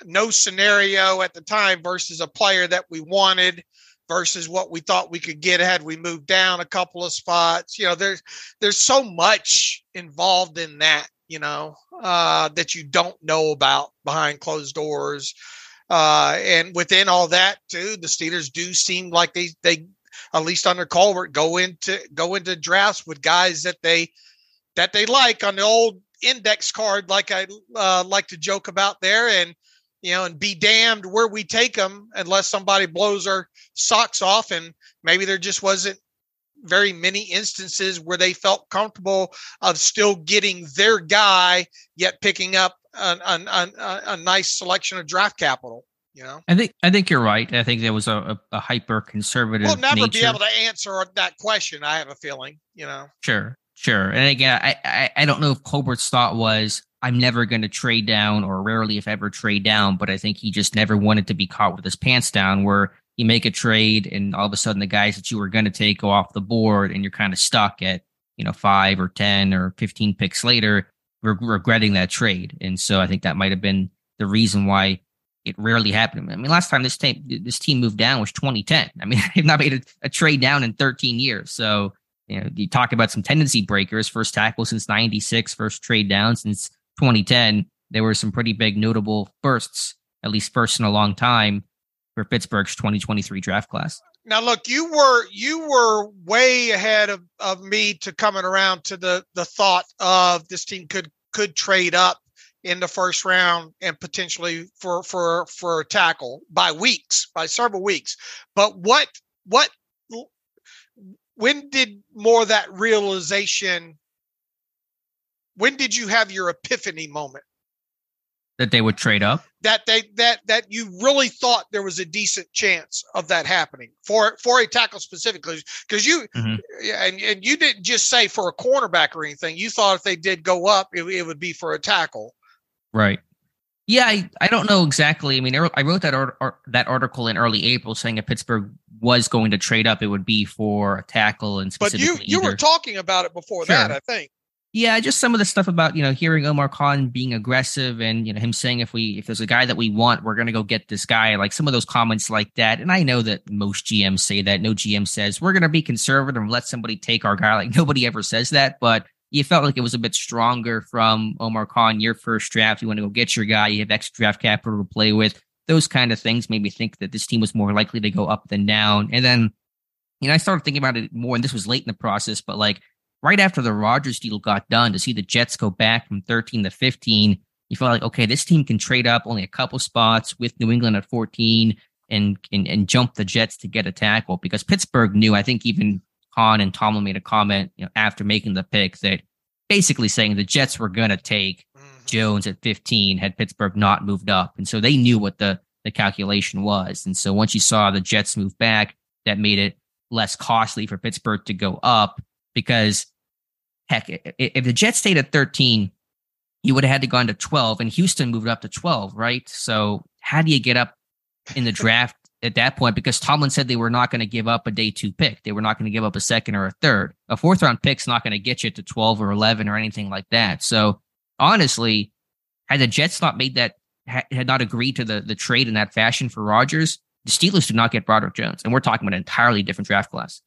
S4: no scenario at the time versus a player that we wanted versus what we thought we could get had we moved down a couple of spots. You know there's there's so much involved in that you know uh, that you don't know about behind closed doors. Uh, and within all that too the steelers do seem like they they at least under Colbert, go into go into drafts with guys that they that they like on the old index card, like I uh, like to joke about there, and you know, and be damned where we take them unless somebody blows our socks off, and maybe there just wasn't very many instances where they felt comfortable of still getting their guy yet picking up a, a, a, a nice selection of draft capital you know,
S3: I think I think you're right. I think there was a, a, a hyper conservative.
S4: We'll never
S3: nature.
S4: be able to answer that question. I have a feeling. You know.
S3: Sure, sure. And again, I I, I don't know if Colbert's thought was I'm never going to trade down, or rarely, if ever, trade down. But I think he just never wanted to be caught with his pants down, where you make a trade and all of a sudden the guys that you were going to take go off the board, and you're kind of stuck at you know five or ten or fifteen picks later, re- regretting that trade. And so I think that might have been the reason why it rarely happened. I mean, last time this team this team moved down was 2010. I mean, (laughs) they've not made a, a, trade down in 13 years. So you know, you talk about some tendency breakers. First tackle since '96, first trade down since 2010. There were some pretty big notable bursts, at least first in a long time, for Pittsburgh's 2023 draft class.
S4: Now, look, you were you were way ahead of, of me to coming around to the the thought of this team could could trade up in the first round and potentially for for for a tackle by weeks by several weeks. But what what when did more that realization when did you have your epiphany moment?
S3: That they would trade up
S4: that they that that you really thought there was a decent chance of that happening for for a tackle specifically because you mm-hmm. and, and you didn't just say for a cornerback or anything you thought if they did go up it, it would be for a tackle
S3: Right. Yeah, I, I don't know exactly. I mean, I wrote that or, or, that article in early April saying if Pittsburgh was going to trade up, it would be for a tackle and
S4: specifically. But you you
S3: either.
S4: were talking about it before sure. that, I think.
S3: Yeah, just some of the stuff about you know hearing Omar Khan being aggressive and you know him saying if we if there's a guy that we want, we're gonna go get this guy. Like some of those comments like that, and I know that most GMs say that. No GM says we're gonna be conservative and let somebody take our guy. Like nobody ever says that, but you felt like it was a bit stronger from Omar Khan, your first draft. You want to go get your guy, you have extra draft capital to play with. Those kind of things made me think that this team was more likely to go up than down. And then, you know, I started thinking about it more, and this was late in the process, but like right after the Rodgers deal got done, to see the Jets go back from 13 to 15, you felt like, okay, this team can trade up only a couple spots with New England at 14 and, and, and jump the Jets to get a tackle because Pittsburgh knew, I think even Khan and Tomlin made a comment you know, after making the pick that basically saying the Jets were going to take mm-hmm. Jones at 15 had Pittsburgh not moved up. And so they knew what the, the calculation was. And so once you saw the Jets move back, that made it less costly for Pittsburgh to go up because heck, if the Jets stayed at 13, you would have had to gone to 12 and Houston moved up to 12, right? So how do you get up in the draft (laughs) at that point because Tomlin said they were not going to give up a day two pick. They were not going to give up a second or a third. A fourth round pick's not going to get you to 12 or 11 or anything like that. So honestly, had the Jets not made that, had not agreed to the, the trade in that fashion for Rodgers, the Steelers did not get Broderick Jones. And we're talking about an entirely different draft class.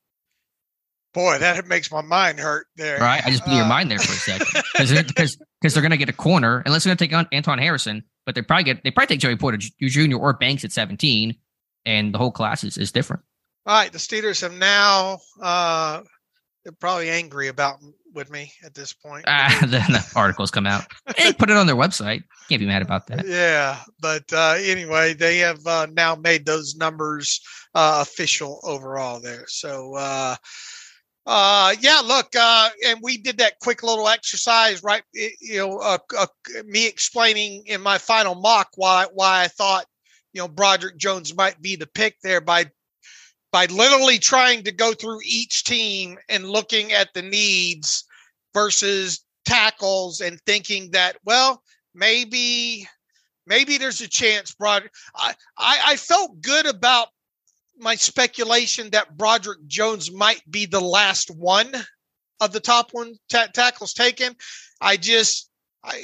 S4: Boy, that makes my mind hurt there.
S3: Right. I just blew uh, your mind there for a second (laughs) because they're, they're going to get a corner unless they're going to take on Anton Harrison, but they probably get, they probably take Joey Porter Jr. or Banks at 17 and the whole class is, is different.
S4: All right, the Steelers have now uh, they're probably angry about with me at this point.
S3: Ah, (laughs) then the articles come out. They put it on their website. Can't be mad about that.
S4: Yeah, but uh, anyway, they have uh, now made those numbers uh, official overall there. So. Uh, yeah look uh and we did that quick little exercise right you know uh, uh, me explaining in my final mock why why i thought you know Broderick Jones might be the pick there by by literally trying to go through each team and looking at the needs versus tackles and thinking that well maybe maybe there's a chance. Broderick. I, I, I felt good about my speculation that Broderick Jones might be the last one of the top one t- tackles taken. I just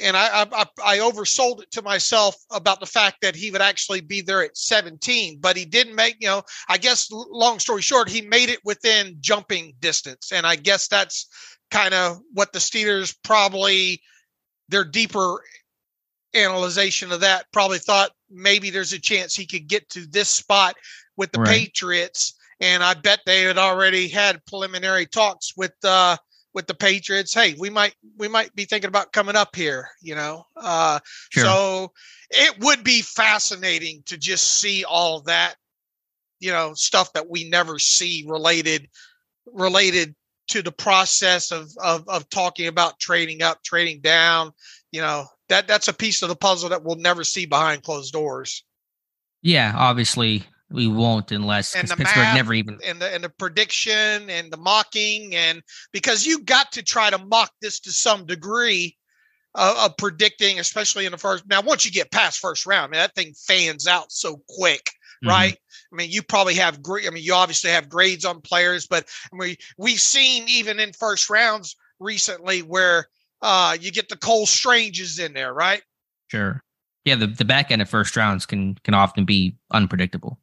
S4: and I, I I oversold it to myself about the fact that he would actually be there at 17, but he didn't make. You know, I guess long story short, he made it within jumping distance, and I guess that's kind of what the Steelers probably their deeper analyzation of that probably thought maybe there's a chance he could get to this spot with the right. Patriots. And I bet they had already had preliminary talks with uh, with the Patriots. Hey, we might we might be thinking about coming up here, you know. Uh, sure. So it would be fascinating to just see all that, you know, stuff that we never see related related to the process of of of talking about trading up, trading down. You know, that that's a piece of the puzzle that we'll never see behind closed doors.
S3: Yeah, obviously we won't unless
S4: and the
S3: Pittsburgh
S4: math,
S3: never even
S4: and the and the prediction and the mocking and because you got to try to mock this to some degree of, of predicting, especially in the first. Now, once you get past first round, I mean, that thing fans out so quick, mm-hmm. right? I mean, you probably have great. I mean, you obviously have grades on players, but I mean, we've seen even in first rounds recently where uh, you get the Cole Stranges in there, right?
S3: Sure. Yeah, the, the back end of first rounds can can often be unpredictable.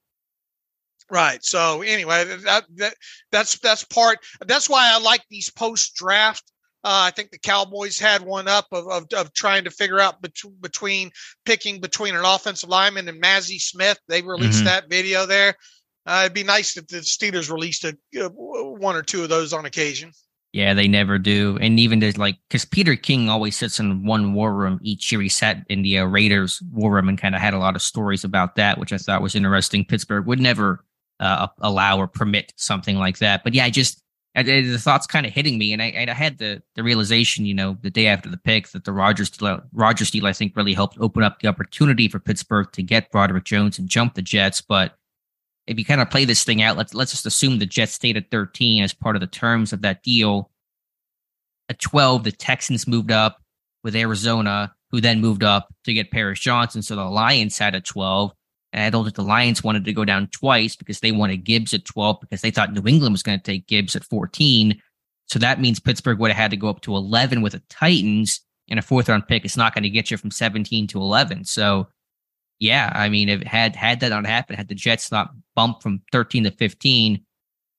S4: Right. So anyway, that, that that's that's part. That's why I like these post draft. Uh, I think the Cowboys had one up of, of, of trying to figure out bet- between picking between an offensive lineman and Mazi Smith. They released mm-hmm. that video there. Uh, it'd be nice if the Steelers released a, uh, one or two of those on occasion.
S3: Yeah, they never do. And even there's like, because Peter King always sits in one war room each year. He sat in the uh, Raiders war room and kind of had a lot of stories about that, which I thought was interesting. Pittsburgh would never uh, allow or permit something like that. But yeah, I just I, the thoughts kind of hitting me, and I, I had the the realization, you know, the day after the pick that the Rodgers deal, Rodgers deal, I think, really helped open up the opportunity for Pittsburgh to get Broderick Jones and jump the Jets. But if you kind of play this thing out, let's let's just assume the Jets stayed at 13 as part of the terms of that deal. At 12, the Texans moved up with Arizona, who then moved up to get Paris Johnson. So the Lions had a 12. And I don't think the Lions wanted to go down twice because they wanted Gibbs at 12 because they thought New England was going to take Gibbs at 14. So that means Pittsburgh would have had to go up to 11 with the Titans and a fourth round pick. It's not going to get you from 17 to 11. So yeah, I mean, if had had that not happened, had the Jets not bumped from 13 to 15,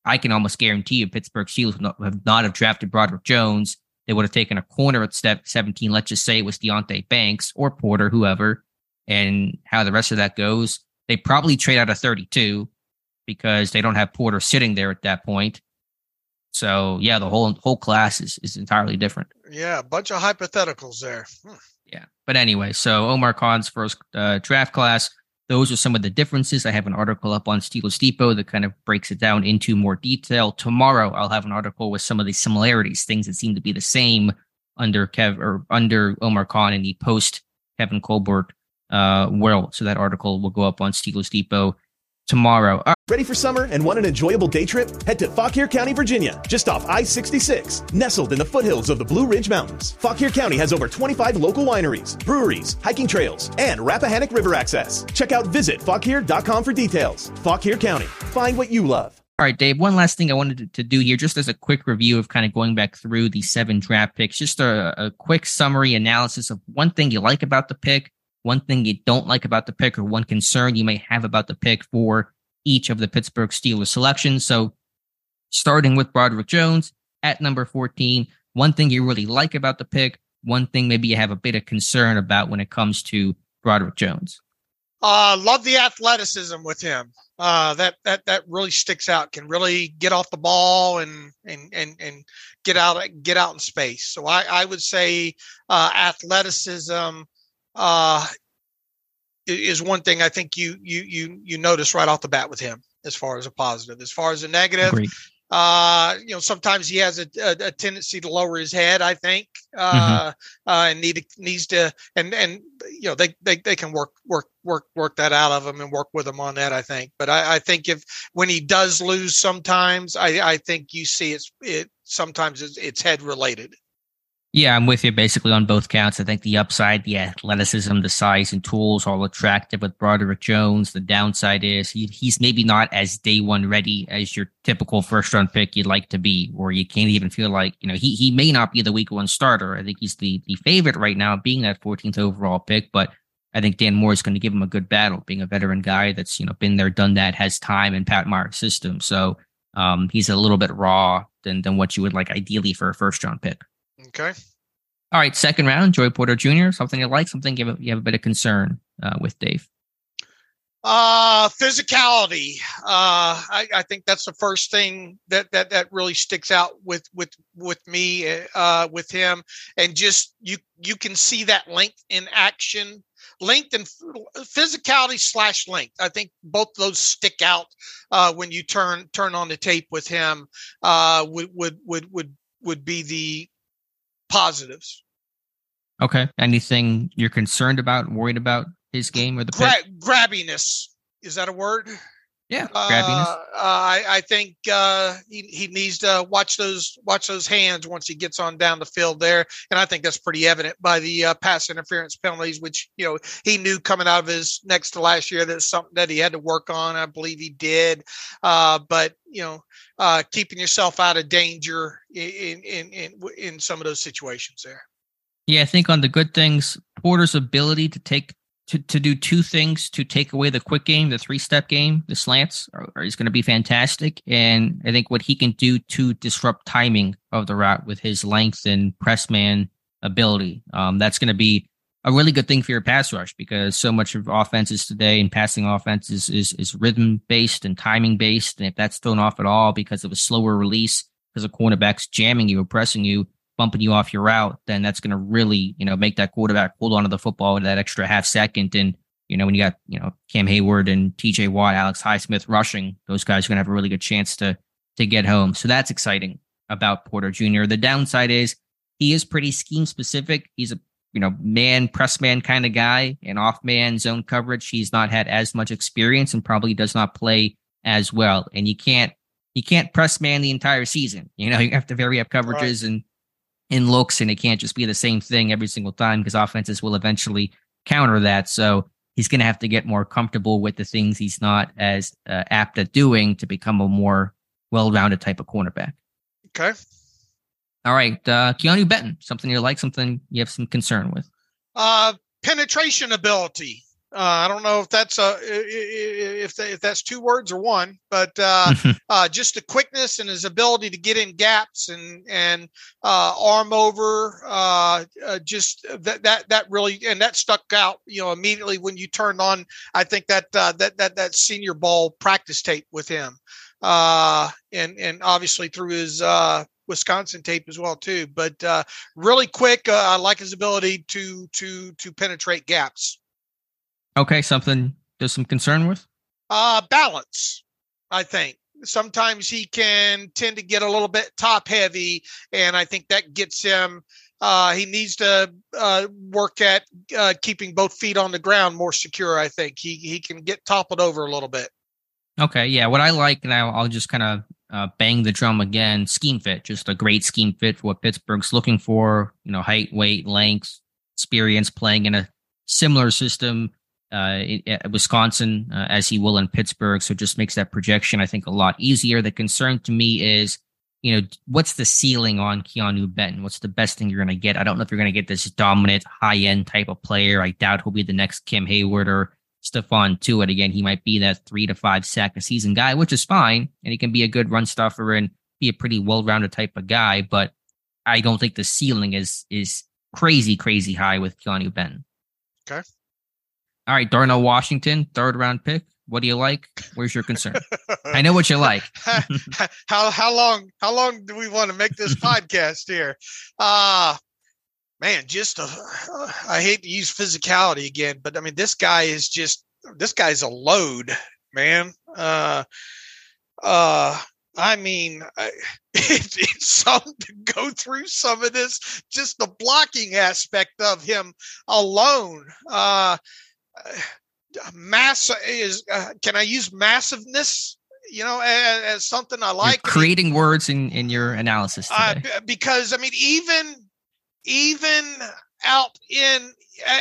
S3: I can almost guarantee you Pittsburgh Steelers would not have, not have drafted Broderick Jones. They would have taken a corner at step 17. Let's just say it was Deonte Banks or Porter, whoever, and how the rest of that goes. They probably trade out of 32 because they don't have Porter sitting there at that point. So yeah, the whole whole class is is entirely different.
S4: Yeah, a bunch of hypotheticals there. Hmm.
S3: Yeah, but anyway, so Omar Khan's first uh, draft class. Those are some of the differences. I have an article up on Steelers Depot that kind of breaks it down into more detail. Tomorrow, I'll have an article with some of the similarities, things that seem to be the same under Kev or under Omar Khan in the post Kevin Colbert uh, world. So that article will go up on Steelers Depot tomorrow.
S5: Uh, Ready for summer and want an enjoyable day trip? Head to Fauquier County, Virginia, just off I 66, nestled in the foothills of the Blue Ridge Mountains. Fauquier County has over 25 local wineries, breweries, hiking trails, and Rappahannock River access. Check out visitfauquier.com for details. Fauquier County, find what you love.
S3: All right, Dave, one last thing I wanted to, do here, just as a quick review of kind of going back through the seven draft picks, just a, a quick summary analysis of one thing you like about the pick, one thing you don't like about the pick or one concern you may have about the pick for each of the Pittsburgh Steelers selections. So starting with Broderick Jones at number 14, one thing you really like about the pick, one thing maybe you have a bit of concern about when it comes to Broderick Jones.
S4: Uh, love the athleticism with him. Uh, that that that really sticks out. Can really get off the ball and and and and get out get out in space. So I I would say uh, athleticism uh, is one thing I think you you you you notice right off the bat with him as far as a positive. As far as a negative, Agreed. uh, you know, sometimes he has a, a, a, tendency to lower his head. I think, uh, mm-hmm. uh, and need needs to and and you know they they they can work work work work that out of him and work with him on that. I think, but I, I think if when he does lose, sometimes I I think you see it's it sometimes it's, it's head related.
S3: Yeah, I'm with you basically on both counts. I think the upside, the athleticism, the size and tools all attractive with Broderick Jones. The downside is he, he's maybe not as day one ready as your typical first round pick you'd like to be, or you can't even feel like, you know, he, he may not be the week one starter. I think he's the, the favorite right now being that 14th overall pick, but I think Dan Moore is going to give him a good battle, being a veteran guy that's, you know, been there, done that, has time in Pat Meyer's system. So um, he's a little bit raw than, than what you would like ideally for a first round pick.
S4: Okay.
S3: All right, second round, Joey Porter Jr. Something you like, something you have a, you have a bit of concern uh, with, Dave.
S4: Uh, physicality. Uh, I, I think that's the first thing that, that, that really sticks out with, with, with me, uh, with him. And just, you, you can see that length in action, length and physicality slash length. I think both those stick out, uh, when you turn, turn on the tape with him, uh, would, would, would, would, would be the positives.
S3: Okay. Anything you're concerned about, worried about his game or the
S4: Gra- grabbiness? Is that a word?
S3: Yeah, grabbiness.
S4: Uh, uh, I, I think uh, he, he needs to watch those watch those hands once he gets on down the field there, and I think that's pretty evident by the uh, pass interference penalties, which you know he knew coming out of his next to last year that's something that he had to work on. I believe he did, uh, but you know, uh, keeping yourself out of danger in in in in some of those situations there.
S3: Yeah, I think on the good things, Porter's ability to take to, to do two things to take away the quick game, the three step game, the slants are, is going to be fantastic. And I think what he can do to disrupt timing of the route with his length and press man ability, um, that's going to be a really good thing for your pass rush because so much of offenses today and passing offenses is, is, is rhythm based and timing based. And if that's thrown off at all because of a slower release, because a cornerbacks jamming you or pressing you, bumping you off your route, then that's going to really, you know, make that quarterback hold on to the football that extra half second. And, you know, when you got, you know, Cam Heyward and TJ Watt, Alex Highsmith rushing, those guys are going to have a really good chance to, to get home. So that's exciting about Porter Jr. The downside is he is pretty scheme specific. He's a, you know, man, press man kind of guy and off man zone coverage. He's not had as much experience and probably does not play as well. And you can't, you can't press man the entire season. You know, you have to vary up coverages right. and in looks, and it can't just be the same thing every single time because offenses will eventually counter that. So he's going to have to get more comfortable with the things he's not as uh, apt at doing to become a more well-rounded type of cornerback.
S4: Okay.
S3: All right, uh, Keanu Benton, something you like, something you have some concern with.
S4: Uh, penetration ability. Uh, I don't know if that's a if if that's two words or one, but uh, (laughs) uh, just the quickness and his ability to get in gaps and and uh, arm over, uh, uh, just that that that really and that stuck out. You know, immediately when you turned on, I think that that that that senior ball practice tape with him, and and obviously through his Wisconsin tape as well too. But really quick, I like his ability to to to penetrate gaps.
S3: Okay, something there's some concern with?
S4: Uh balance, I think. Sometimes he can tend to get a little bit top heavy, and I think that gets him. Uh, he needs to uh, work at uh, keeping both feet on the ground more secure. I think he he can get toppled over a little bit.
S3: Okay, yeah. What I like now, I'll just kind of uh, bang the drum again. Scheme fit, just a great scheme fit for what Pittsburgh's looking for. You know, height, weight, length, experience, playing in a similar system uh, at Wisconsin uh, as he will in Pittsburgh. So it just makes that projection, I think, a lot easier. The concern to me is, you know, what's the ceiling on Keanu Benton? What's the best thing you're going to get? I don't know if you're going to get this dominant, high end type of player. I doubt he'll be the next Cam Heyward or Stephon Tuitt. Again, he might be that three to five sack a season guy, which is fine. And he can be a good run stuffer and be a pretty well rounded type of guy. But I don't think the ceiling is is crazy, crazy high with Keanu Benton.
S4: Okay.
S3: All right, Darnell Washington, third round pick. What do you like? Where's your concern? I know what you like. (laughs)
S4: how how long how long do we want to make this (laughs) podcast here? Uh man, just a, uh, I hate to use physicality again, but I mean this guy is just this guy's a load, man. Uh uh I mean, I, (laughs) it, it's something to go through some of this, just the blocking aspect of him alone. Uh, mass is uh, can I use massiveness? You know, as, as something I like.
S3: You're creating words in in your analysis
S4: uh, because I mean, even even out in uh,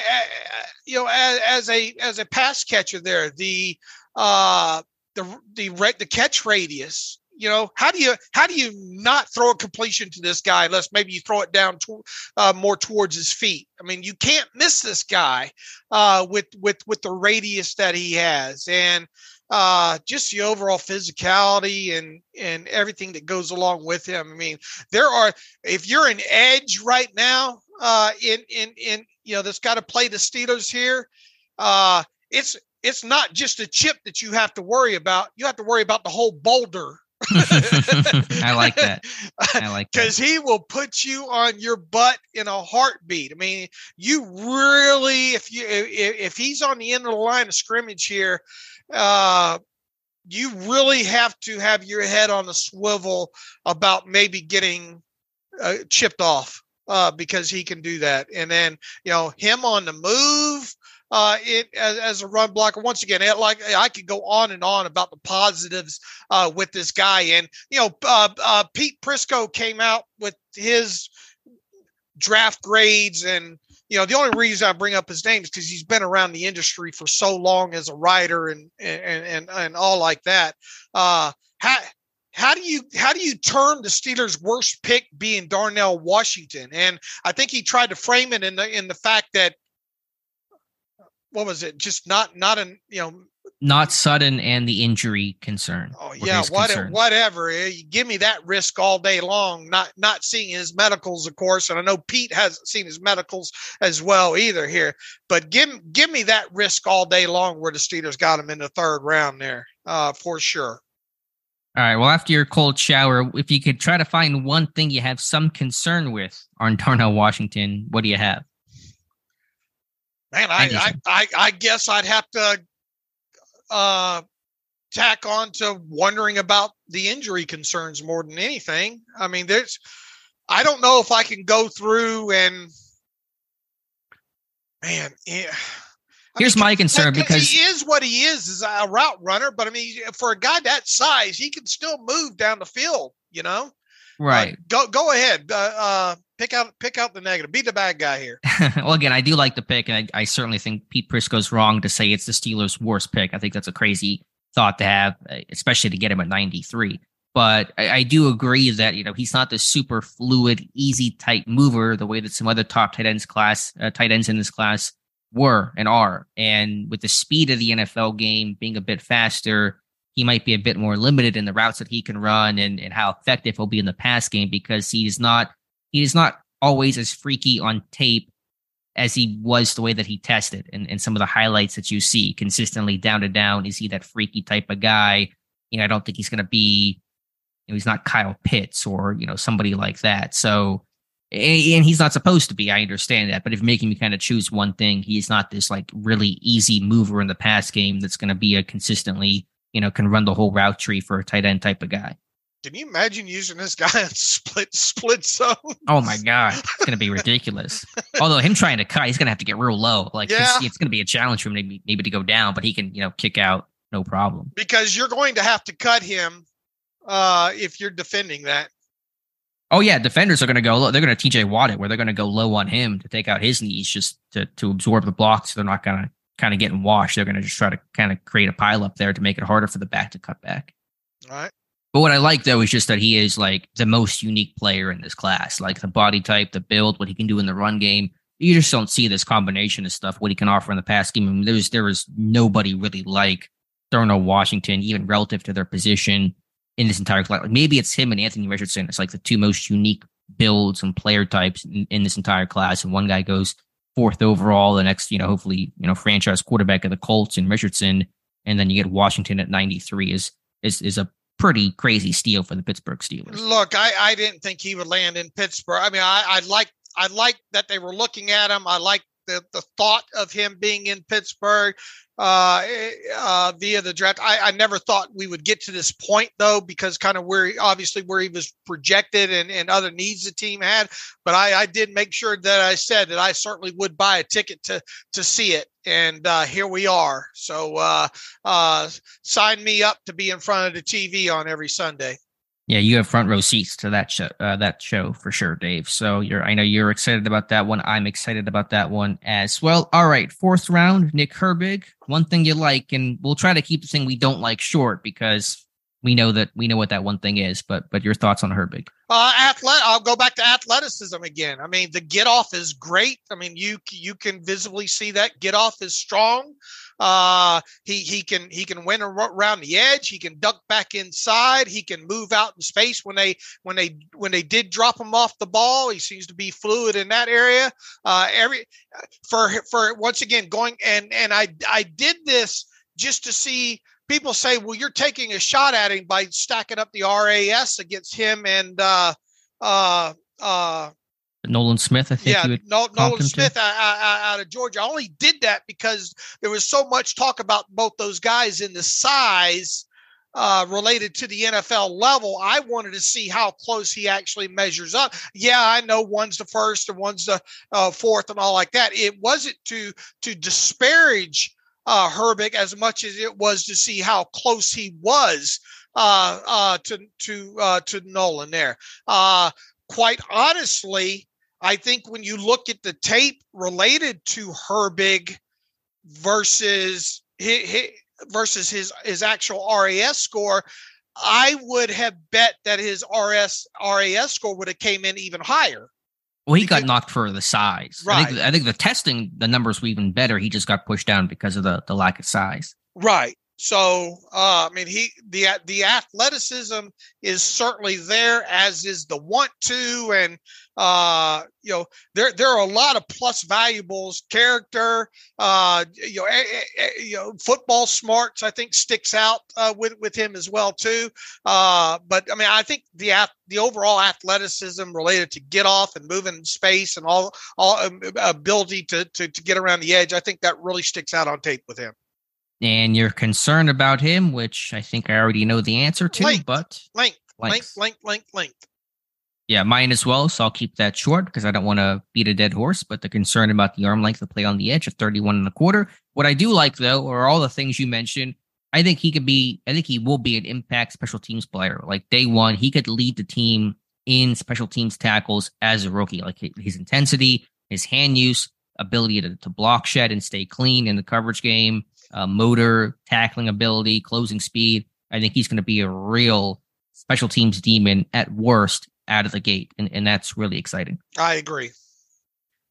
S4: you know as, as, a as a pass catcher there the uh the the the catch radius you know how do you how do you not throw a completion to this guy unless maybe you throw it down to, uh, more towards his feet i mean you can't miss this guy uh, with with with the radius that he has and uh, just the overall physicality and and everything that goes along with him. I mean, there are if you're an edge right now uh, in in in you know that's got to play the Steelers here. Uh, it's it's not just a chip that you have to worry about. You have to worry about the whole boulder. (laughs)
S3: I like that. I like
S4: because he will put you on your butt in a heartbeat. I mean, you really, if you if, if he's on the end of the line of scrimmage here, uh, you really have to have your head on a swivel about maybe getting uh, chipped off uh, because he can do that. And then you know him on the move uh, it as, as, a run blocker. Once again, it, like I could go on and on about the positives uh, with this guy. And you know, uh, uh Pete Prisco came out with his draft grades and you know, the only reason I bring up his name is because he's been around the industry for so long as a writer and and and, and all like that. Uh, how how do you how do you turn the Steelers' worst pick being Darnell Washington? And I think he tried to frame it in the in the fact that what was it? Just not not an you know
S3: not sudden and the injury concern.
S4: Oh yeah, what, whatever. Eh, you give me that risk all day long. Not not seeing his medicals, of course, and I know Pete hasn't seen his medicals as well either here. But give give me that risk all day long where the Steelers got him in the third round there, uh, for sure.
S3: All right. Well, after your cold shower, if you could try to find one thing you have some concern with on Darnell Washington, what do you have?
S4: Man, I, I, I, I guess I'd have to uh, tack on to wondering about the injury concerns more than anything. I mean, there's, I don't know if I can go through and, man, yeah.
S3: Here's mean, my concern because
S4: he is what he is, is a route runner. But I mean, for a guy that size, he can still move down the field. You know,
S3: right? Uh,
S4: go go ahead. Uh, uh, pick out pick out the negative. Be the bad guy here. (laughs)
S3: well, again, I do like the pick, and I, I, certainly think Pete Prisco's wrong to say it's the Steelers' worst pick. I think that's a crazy thought to have, uh, especially to get him at 93. But I, I do agree that you know he's not the super fluid, easy type mover the way that some other top tight ends class uh, tight ends in this class were and are. And with the speed of the NFL game being a bit faster, he might be a bit more limited in the routes that he can run and, and how effective he'll be in the pass game because he's not he is not always as freaky on tape as he was the way that he tested and, and some of the highlights that you see consistently down to down. Is he that freaky type of guy? You know, I don't think he's going to be, you know, he's not Kyle Pitts or, you know, somebody like that. So, and he's not supposed to be. I understand that. But if making me kind of choose one thing, he's not this like really easy mover in the pass game that's going to be a consistently, you know, can run the whole route tree for a tight end type of guy.
S4: Can you imagine using this guy (laughs) on split split zone?
S3: Oh my god, it's gonna be ridiculous. (laughs) Although him trying to cut, he's gonna have to get real low. Like yeah. it's, it's gonna be a challenge for him maybe, maybe to go down, but he can you know kick out no problem.
S4: Because you're going to have to cut him uh, if you're defending that.
S3: Oh yeah, defenders are going to go low. They're going to TJ Watt it, where they're going to go low on him to take out his knees, just to to absorb the blocks. So they're not going to kind of getting washed. They're going to just try to kind of create a pile up there to make it harder for the back to cut back.
S4: All right.
S3: But what I like though is just that he is like the most unique player in this class. Like the body type, the build, what he can do in the run game. You just don't see this combination of stuff, what he can offer in the pass game. I mean, there's there is nobody really like Darnell Washington, even relative to their position in this entire class. Like maybe it's him and Anthony Richardson. It's like the two most unique builds and player types in, in this entire class. And one guy goes fourth overall, the next, you know, hopefully, you know, franchise quarterback of the Colts and Richardson, and then you get Washington at 93 is is is a pretty crazy steal for the Pittsburgh Steelers.
S4: Look, I, I didn't think he would land in Pittsburgh. I mean, I, I like I like that they were looking at him. I like the, the thought of him being in Pittsburgh uh, eh, uh, via the draft. I, I never thought we would get to this point though, because kind of where he, obviously where he was projected and, and other needs the team had. But I, I did make sure that I said that I certainly would buy a ticket to to see it, and uh, here we are. So uh, uh, sign me up to be in front of the TV on every Sunday.
S3: Yeah, you have front row seats to that show, uh, that show for sure, Dave. So you're, I know you're excited about that one. I'm excited about that one as well. All right, fourth round, Nick Herbig. One thing you like, and we'll try to keep the thing we don't like short because we know that we know what that one thing is. But but your thoughts on Herbig?
S4: Uh, athletic. I'll go back to athleticism again. I mean, the get off is great. I mean, you you can visibly see that get off is strong. Uh, he he can he can win around the edge. He can duck back inside. He can move out in space when they when they when they did drop him off the ball. He seems to be fluid in that area. Uh, every for for once again going and and I I did this just to see people say, well, you're taking a shot at him by stacking up the RAS against him and uh uh uh
S3: Nolan Smith, I think.
S4: Yeah, no, Nolan Smith out, out, of Georgia. I only did that because there was so much talk about both those guys in the size uh, related to the NFL level. I wanted to see how close he actually measures up. Yeah, I know one's the first and one's the uh, fourth and all like that. It wasn't to to disparage uh, Herbig as much as it was to see how close he was uh, uh, to to uh, to Nolan there. Uh, quite honestly, I think when you look at the tape related to Herbig versus his, versus his his actual RAS score, I would have bet that his RS RAS score would have came in even higher.
S3: Well, he got knocked for the size. Right. I think, I think the testing, the numbers were even better. He just got pushed down because of the, the lack of size.
S4: Right. So, uh, I mean, he the the athleticism is certainly there, as is the want to, and uh, you know, there there are a lot of plus valuables. Character, uh, you know, you know, football smarts. I think sticks out uh, with with him as well too. Uh, but I mean, I think the the overall athleticism related to get off and moving in space and all all um, ability to, to to get around the edge. I think that really sticks out on tape with him
S3: and you're concerned about him, which I think I already know the answer to,
S4: length,
S3: but
S4: length, length, length, length, length.
S3: Yeah, mine as well. So I'll keep that short because I don't want to beat a dead horse. But the concern about the arm length to play on the edge of 31 and a quarter. What I do like though are all the things you mentioned. I think he could be. I think he will be an impact special teams player. Like day one, he could lead the team in special teams tackles as a rookie. Like his intensity, his hand use, ability to, to block shed and stay clean in the coverage game uh, motor, tackling ability, closing speed. I think he's going to be a real special teams demon at worst out of the gate, and, and that's really exciting.
S4: I agree.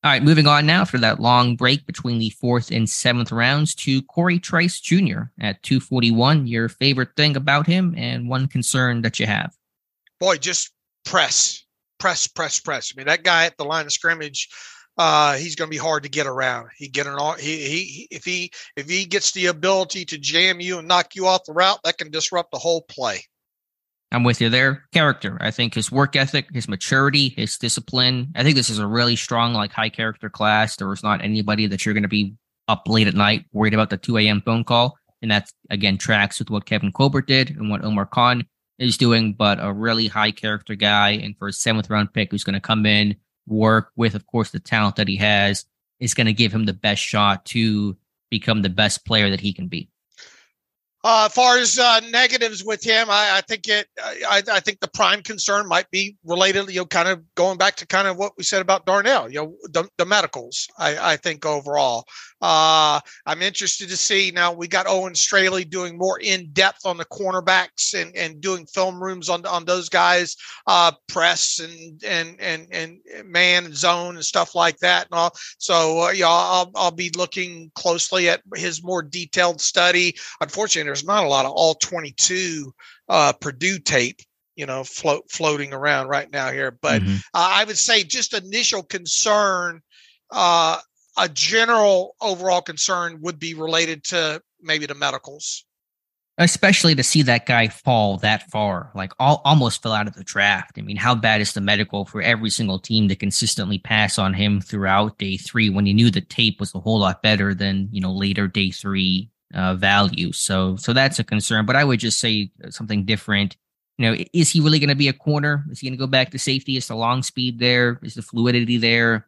S3: All right, moving on now for that long break between the fourth and seventh rounds to Cory Trice Jr. at 241. Your favorite thing about him and one concern that you have?
S4: Boy, just press, press, press, press. I mean, that guy at the line of scrimmage uh, he's going to be hard to get around. He get an he, he if he if he gets the ability to jam you and knock you off the route, that can disrupt the whole play.
S3: I'm with you there. Character. I think his work ethic, his maturity, his discipline. I think this is a really strong, like high character class. There was not anybody that you're going to be up late at night worried about the 2 a.m. phone call. And that's again tracks with what Kevin Colbert did and what Omar Khan is doing, but a really high character guy. And for a seventh round pick who's going to come in, work with, of course, the talent that he has is going to give him the best shot to become the best player that he can be.
S4: Uh, as far as uh, negatives with him, I, I think it. I, I, think the prime concern might be related. You know, kind of going back to kind of what we said about Darnell. You know, the, the medicals. I, I think overall, uh, I'm interested to see now we got Owen Straley doing more in depth on the cornerbacks and, and doing film rooms on, on those guys, uh, press and, and, and, and man and zone and stuff like that. And all. So, uh, yeah, I'll, I'll be looking closely at his more detailed study. Unfortunately, there's not a lot of all 22 uh, Purdue tape you know float floating around right now here but mm-hmm. uh, i would say just initial concern uh, a general overall concern would be related to maybe the medicals
S3: especially to see that guy fall that far like all, almost fell out of the draft i mean how bad is the medical for every single team to consistently pass on him throughout day three when you knew the tape was a whole lot better than you know later day three uh, value. So so that's a concern but i would just say something different. You know is he really going to be a corner? Is he going to go back to safety? Is the long speed there? Is the fluidity there?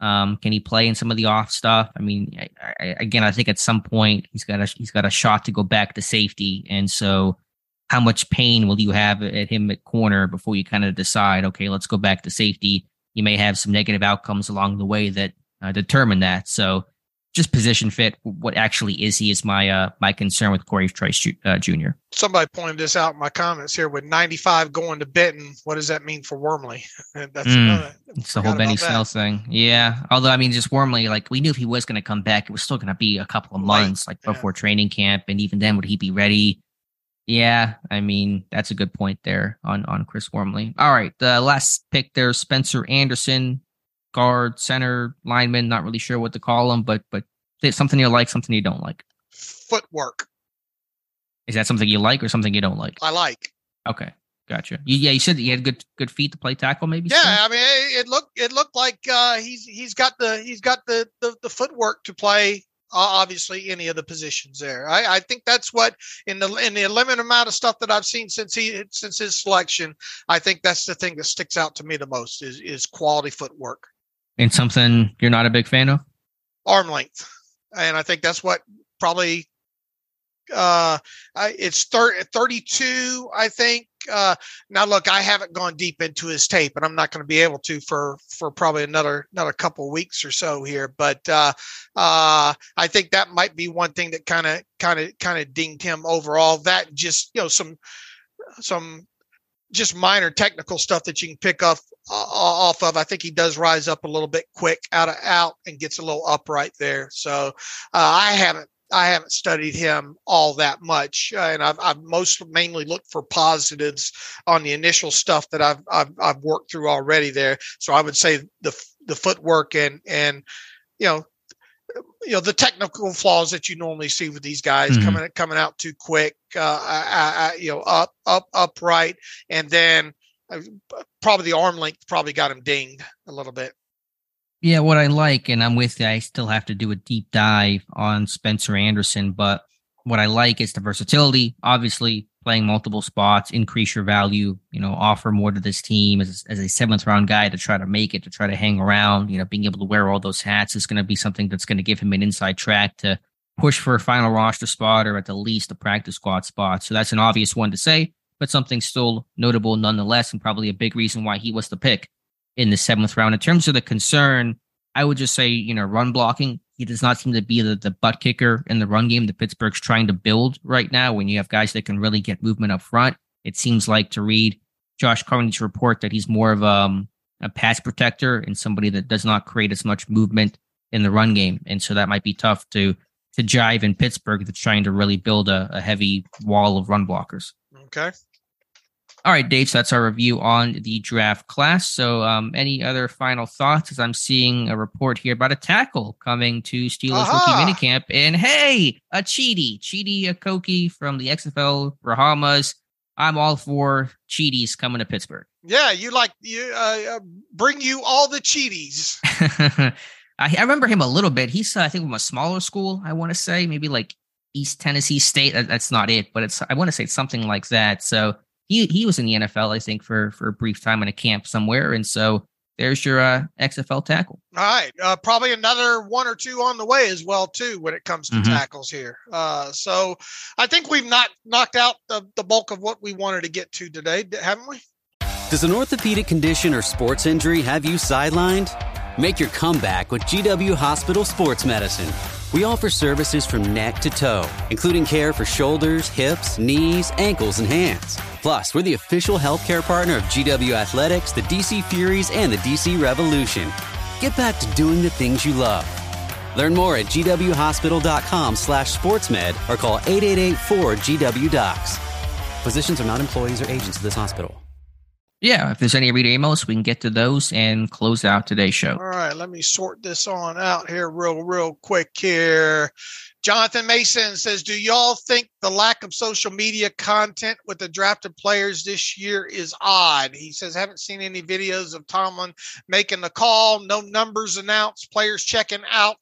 S3: Um, can he play in some of the off stuff? I mean, I, I, again, I think at some point he's got a he's got a shot to go back to safety, and so how much pain will you have at him at corner before you kind of decide, okay, let's go back to safety. You may have some negative outcomes along the way that uh, determine that. So just position fit. What actually is he is my uh, my concern with Cory Trice uh, Jr.
S4: Somebody pointed this out in my comments here. With 95 going to Benton, what does that mean for Wormley? (laughs)
S3: That's mm, another, it's the whole Benny Snell thing. Yeah. Although I mean, just Wormley, like we knew if he was going to come back, it was still going to be a couple of months, like before yeah. training camp, and even then, would he be ready? Yeah, I mean that's a good point there on on Chris Wormley. All right, the last pick there, Spencer Anderson, guard, center, lineman. Not really sure what to call him, but but something you like, something you don't like.
S4: Footwork.
S3: Is that something you like or something you don't like?
S4: I like.
S3: Okay, gotcha. You, yeah, you said you had good good feet to play tackle, maybe.
S4: Yeah, I mean, it, it looked it looked like uh, he's he's got the he's got the the, the footwork to play obviously any of the positions there. I, I, think that's what in the in the limited amount of stuff that I've seen since he since his selection, I think that's the thing that sticks out to me the most is is quality footwork.
S3: And something you're not a big fan of?
S4: Arm length. And I think that's what probably uh it's 30, 32 i think uh now look i haven't gone deep into his tape and i'm not going to be able to for for probably another another couple weeks or so here but uh uh i think that might be one thing that kind of kind of kind of dinged him overall that just you know some some just minor technical stuff that you can pick up uh, off of. I think he does rise up a little bit quick out of out and gets a little upright there. So uh, I haven't I haven't studied him all that much, uh, and I've, I've most mainly looked for positives on the initial stuff that I've, I've I've worked through already there. So I would say the the footwork and and you know you know the technical flaws that you normally see with these guys mm-hmm. coming coming out too quick, uh, I, I, you know, up up upright, and then uh, probably the arm length probably got him dinged a little bit.
S3: Yeah, what I like, and I'm with you. I still have to do a deep dive on Spencer Anderson, but what I like is the versatility. Obviously, playing multiple spots, increase your value, you know, offer more to this team as, as a seventh round guy to try to make it, to try to hang around, you know, being able to wear all those hats is going to be something that's going to give him an inside track to push for a final roster spot or at the least a practice squad spot. So that's an obvious one to say, but something still notable nonetheless, and probably a big reason why he was the pick in the seventh round. In terms of the concern, I would just say, you know, run blocking. He does not seem to be the, the butt kicker in the run game that Pittsburgh's trying to build right now. When you have guys that can really get movement up front, it seems like to read Josh Carney's report that he's more of um, a pass protector and somebody that does not create as much movement in the run game. And so that might be tough to to jive in Pittsburgh that's trying to really build a, a heavy wall of run blockers.
S4: Okay.
S3: All right, Dave. So that's our review on the draft class. So, um, any other final thoughts? As I'm seeing a report here about a tackle coming to Steelers Aha! rookie minicamp, and hey, a Chidi, Chidi Okogie from the XFL Brahmas. I'm all for Cheaties coming to Pittsburgh.
S4: Yeah, you like you uh, uh bring you all the Cheaties. (laughs)
S3: I, I, remember him a little bit. He's uh, I think from a smaller school. I want to say maybe like East Tennessee State. That, that's not it, but it's I want to say something like that. So he he was in the NFL, I think, for for a brief time in a camp somewhere, and so there's your uh, XFL tackle.
S4: All right, uh, probably another one or two on the way as well too when it comes to mm-hmm. tackles here. Uh, so I think we've not knocked out the, the bulk of what we wanted to get to today, haven't we?
S6: Does an orthopedic condition or sports injury have you sidelined? Make your comeback with GW Hospital Sports Medicine. We offer services from neck to toe, including care for shoulders, hips, knees, ankles, and hands. Plus, we're the official healthcare partner of GW Athletics, the DC Furies, and the DC Revolution. Get back to doing the things you love. Learn more at gwhospital.com slash sportsmed or call 888-4GW-DOCS. Physicians are not employees or agents of this hospital.
S3: Yeah, if there's any reader emails, we can get to those and close out today's show.
S4: All right, let me sort this on out here real, real quick here. Jonathan Mason says, Do y'all think the lack of social media content with the drafted players this year is odd? He says, Haven't seen any videos of Tomlin making the call, no numbers announced, players checking out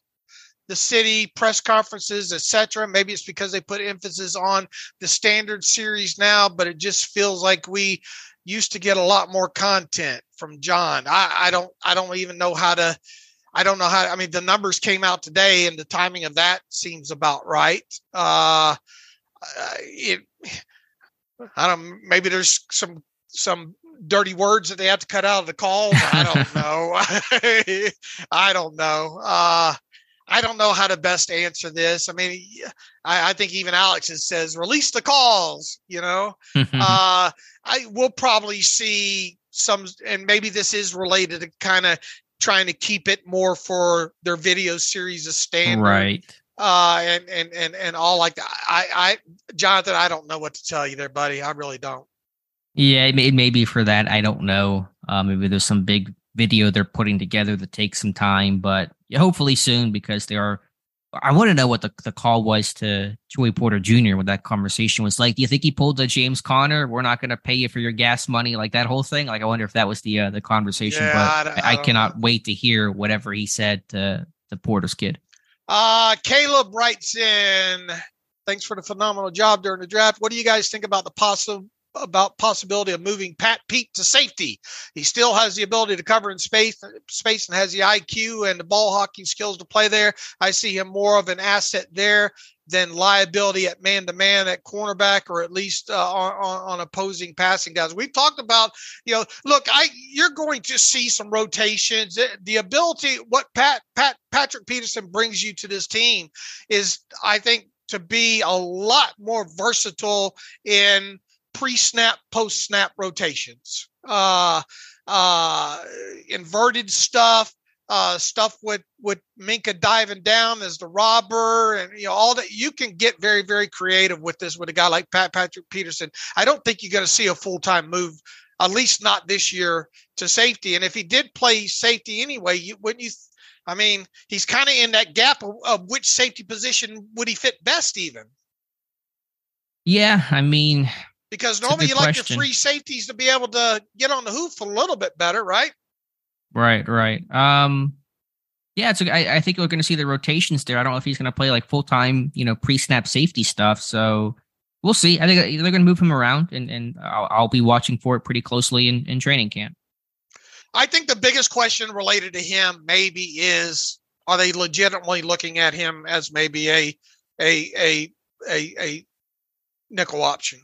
S4: the city press conferences etc maybe it's because they put emphasis on the standard series now but it just feels like we used to get a lot more content from John. I, I don't I don't even know how to I don't know how I mean the numbers came out today and the timing of that seems about right. Uh, it I don't. Maybe there's some some dirty words that they have to cut out of the calls. I don't (laughs) know. (laughs) I don't know. Uh, I don't know how to best answer this. I mean, I, I think even Alex says release the calls. You know, (laughs) uh, I will probably see some, and maybe this is related to kind of trying to keep it more for their video series of standard,
S3: right?
S4: Uh, and and and and all like that. I, I, Jonathan, I don't know what to tell you there, buddy. I really don't.
S3: Yeah, it may, it may be for that. I don't know. Uh, maybe there's some big video they're putting together that takes some time, but hopefully soon because they are. I want to know what the, the call was to Joey Porter Jr. when that conversation was like. Do you think he pulled the James Conner? We're not going to pay you for your gas money, like that whole thing. Like I wonder if that was the uh, the conversation. Yeah, but I, I, I cannot know. wait to hear whatever he said to the Porter's kid.
S4: Uh Caleb writes in. Thanks for the phenomenal job during the draft. What do you guys think about the possible about possibility of moving Pat Pete to safety. He still has the ability to cover in space, space and has the IQ and the ball hawking skills to play there. I see him more of an asset there than liability at man to man at cornerback or at least uh, on, on, opposing passing guys. We've talked about, you know, look, I you're going to see some rotations. The ability, what Pat Pat Patrick Peterson brings you to this team is, I think, to be a lot more versatile in pre-snap, post-snap rotations, uh, uh, inverted stuff, uh, stuff with with Minkah diving down as the robber, and you know all that. You can get very very creative with this with a guy like Pat Patrick Peterson. I don't think you're going to see a full time move, at least not this year, to safety. And if he did play safety anyway, you wouldn't you? I mean, he's kind of in that gap of, of which safety position would he fit best, even.
S3: Yeah, I mean,
S4: because normally you like question. your free safeties to be able to get on the hoof a little bit better, right?
S3: Right, right. Um, yeah, it's. I, I think we're going to see the rotations there. I don't know if he's going to play like full time, you know, pre snap safety stuff. So we'll see. I think they're going to move him around, and and I'll, I'll be watching for it pretty closely in, in training camp.
S4: I think the biggest question related to him maybe is: Are they legitimately looking at him as maybe a a a a, a nickel option?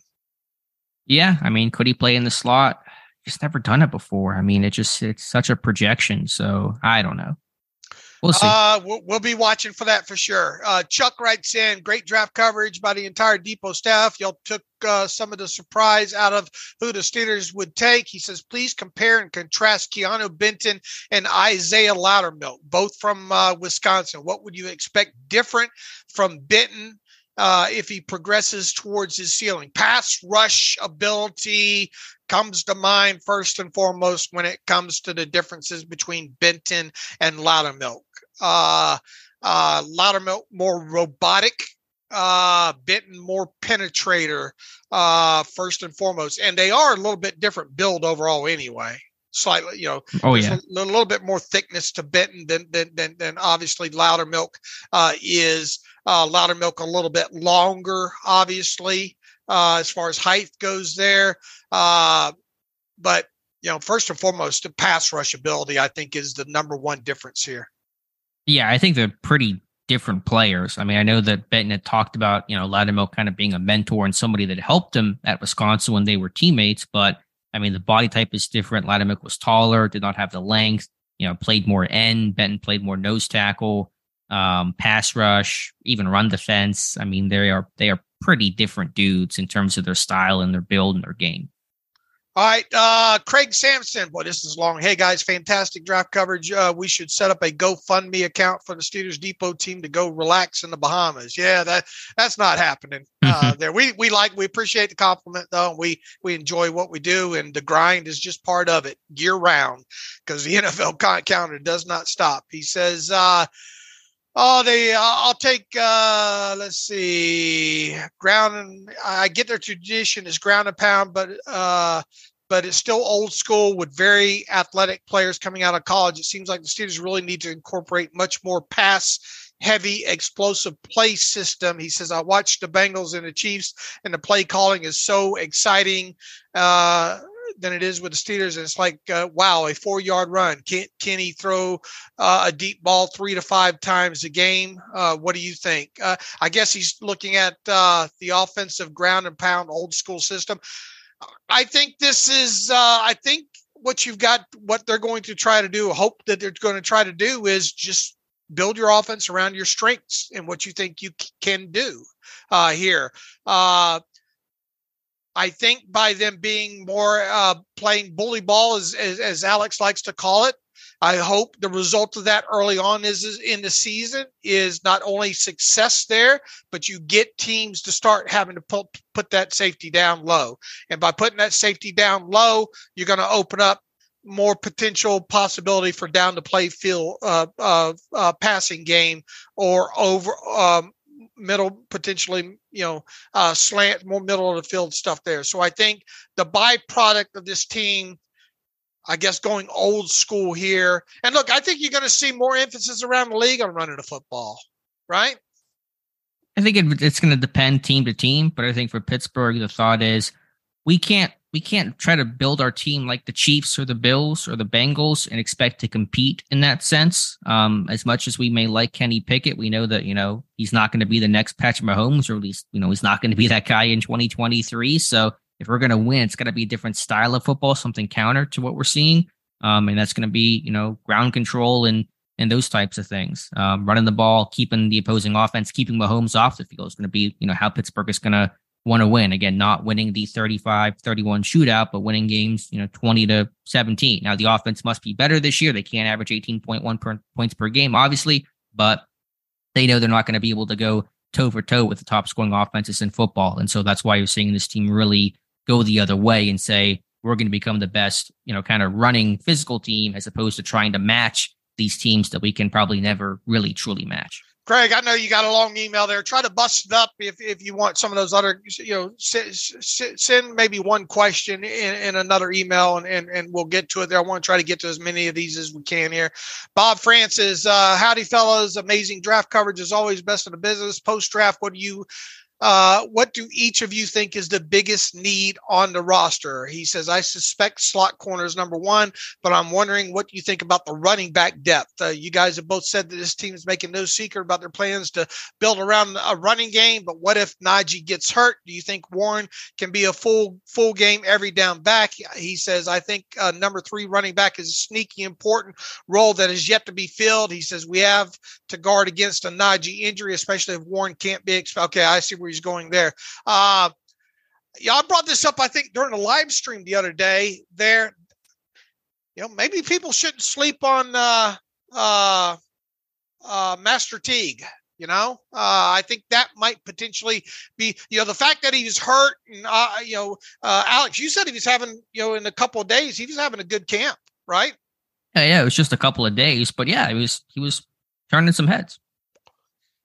S3: Yeah, I mean, could he play in the slot? He's never done it before. I mean, it just it's such a projection. So I don't know. We'll see.
S4: Uh, we'll, we'll, be watching for that for sure. Uh, Chuck writes in great draft coverage by the entire Depot staff. Y'all took uh, some of the surprise out of who the Steelers would take. He says, please compare and contrast Keanu Benton and Isaiah Loudermilk, both from uh, Wisconsin. What would you expect different from Benton uh, if he progresses towards his ceiling. Pass rush ability comes to mind first and foremost when it comes to the differences between Benton and Loudermilk. Uh, uh, Loudermilk more robotic, uh, Benton more penetrator, uh, first and foremost. And they are a little bit different build overall anyway slightly, you know,
S3: oh yeah,
S4: a, little bit more thickness to Benton than than than, than obviously Loudermilk uh, is. Uh, Loudermilk a little bit longer, obviously, uh, as far as height goes there. Uh, but you know, first and foremost, the pass rush ability, I think, is the number one difference here.
S3: Yeah, I think they're pretty different players. I mean, I know that Benton had talked about, you know, Loudermilk kind of being a mentor and somebody that helped him at Wisconsin when they were teammates. But I mean, the body type is different. Loudermilk was taller, did not have the length, you know, played more end. Benton played more nose tackle um, pass rush, even run defense. I mean, they are they are pretty different dudes in terms of their style and their build and their game.
S4: All right, uh, Craig Sampson. Boy, this is long. Hey guys, fantastic draft coverage. Uh, we should set up a GoFundMe account for the Steelers Depot team to go relax in the Bahamas. Yeah, that that's not happening (laughs) uh, there. We we like we appreciate the compliment though. We we enjoy what we do, and the grind is just part of it year round because the (laughs) NFL counter does not stop. He says. Uh, Oh, they. Uh, I'll take. Uh, let's see. Ground. And, I get their tradition is ground and pound, but uh, but it's still old school with very athletic players coming out of college. It seems like the Steelers really need to incorporate much more pass heavy explosive play system. He says, I watched the Bengals and the Chiefs, and the play calling is so exciting. Uh, than it is with the Steelers. And it's like, uh, wow, a four yard run. Can, can he throw uh, a deep ball three to five times a game? Uh, what do you think? Uh, I guess he's looking at uh, the offensive ground and pound old school system. I think this is, uh, I think what you've got, what they're going to try to do, hope that they're going to try to do is just build your offense around your strengths and what you think you can do here. I think by them being more uh, playing bully ball, as, as, as Alex likes to call it, I hope the result of that early on is, is, in the season is not only success there, but you get teams to start having to put, put that safety down low. And by putting that safety down low, you're going to open up more potential possibility for down to play field uh, uh, uh, passing game or over um, middle, potentially, you know, uh, slant, more middle of the field stuff there. So I think the byproduct of this team, I guess, going old school here. And look, I think you're going to see more emphasis around the league on running the football, right?
S3: I think it, it's going to depend team to team, but I think for Pittsburgh, the thought is we can't we can't try to build our team like the Chiefs or the Bills or the Bengals and expect to compete in that sense. Um, as much as we may like Kenny Pickett, we know that, you know, he's not going to be the next Patrick Mahomes, or at least, you know, he's not going to be that guy in 2023. So if we're going to win, it's got to be a different style of football, something counter to what we're seeing. Um, and that's going to be, you know, ground control and, and those types of things. Um, running the ball, keeping the opposing offense, keeping Mahomes off the field is going to be, you know, how Pittsburgh is going to want to win. Again, not winning the 35 31 shootout, but winning games, you know, 20 to 17. Now, the offense must be better this year. They can't average 18.1 per, points per game, obviously, but they know they're not going to be able to go toe for toe with the top scoring offenses in football. And so that's why you're seeing this team really go the other way and say, we're going to become the best, you know, kind of running physical team as opposed to trying to match these teams that we can probably never really truly match.
S4: Craig, I know you got a long email there. Try to bust it up if, if you want some of those other, you know, send, maybe one question in, in another email and, and, and we'll get to it there. I want to try to get to as many of these as we can here. Bob Francis, uh, howdy fellas. Amazing draft coverage is always best in the business. Post draft, what do you uh, what do each of you think is the biggest need on the roster? He says, I suspect slot corner is number one, but I'm wondering what you think about the running back depth. Uh, you guys have both said that this team is making no secret about their plans to build around a running game, but what if Najee gets hurt? Do you think Warren can be a full full game every down back? He says, I think uh, number three running back is a sneaky important role that is yet to be filled. He says we have to guard against a Najee injury, especially if Warren can't be expelled. Okay, I see where he's going there. Uh, yeah, I brought this up, I think, during a live stream the other day. There, you know, maybe people shouldn't sleep on uh, uh, uh, Master Teague. You know, uh, I think that might potentially be, you know, the fact that he was hurt, and uh, you know, uh, Alex, you said he was having, you know, in a couple of days, he was having a good camp, right?
S3: Yeah, yeah, it was just a couple of days, but yeah, he was he was turning some heads.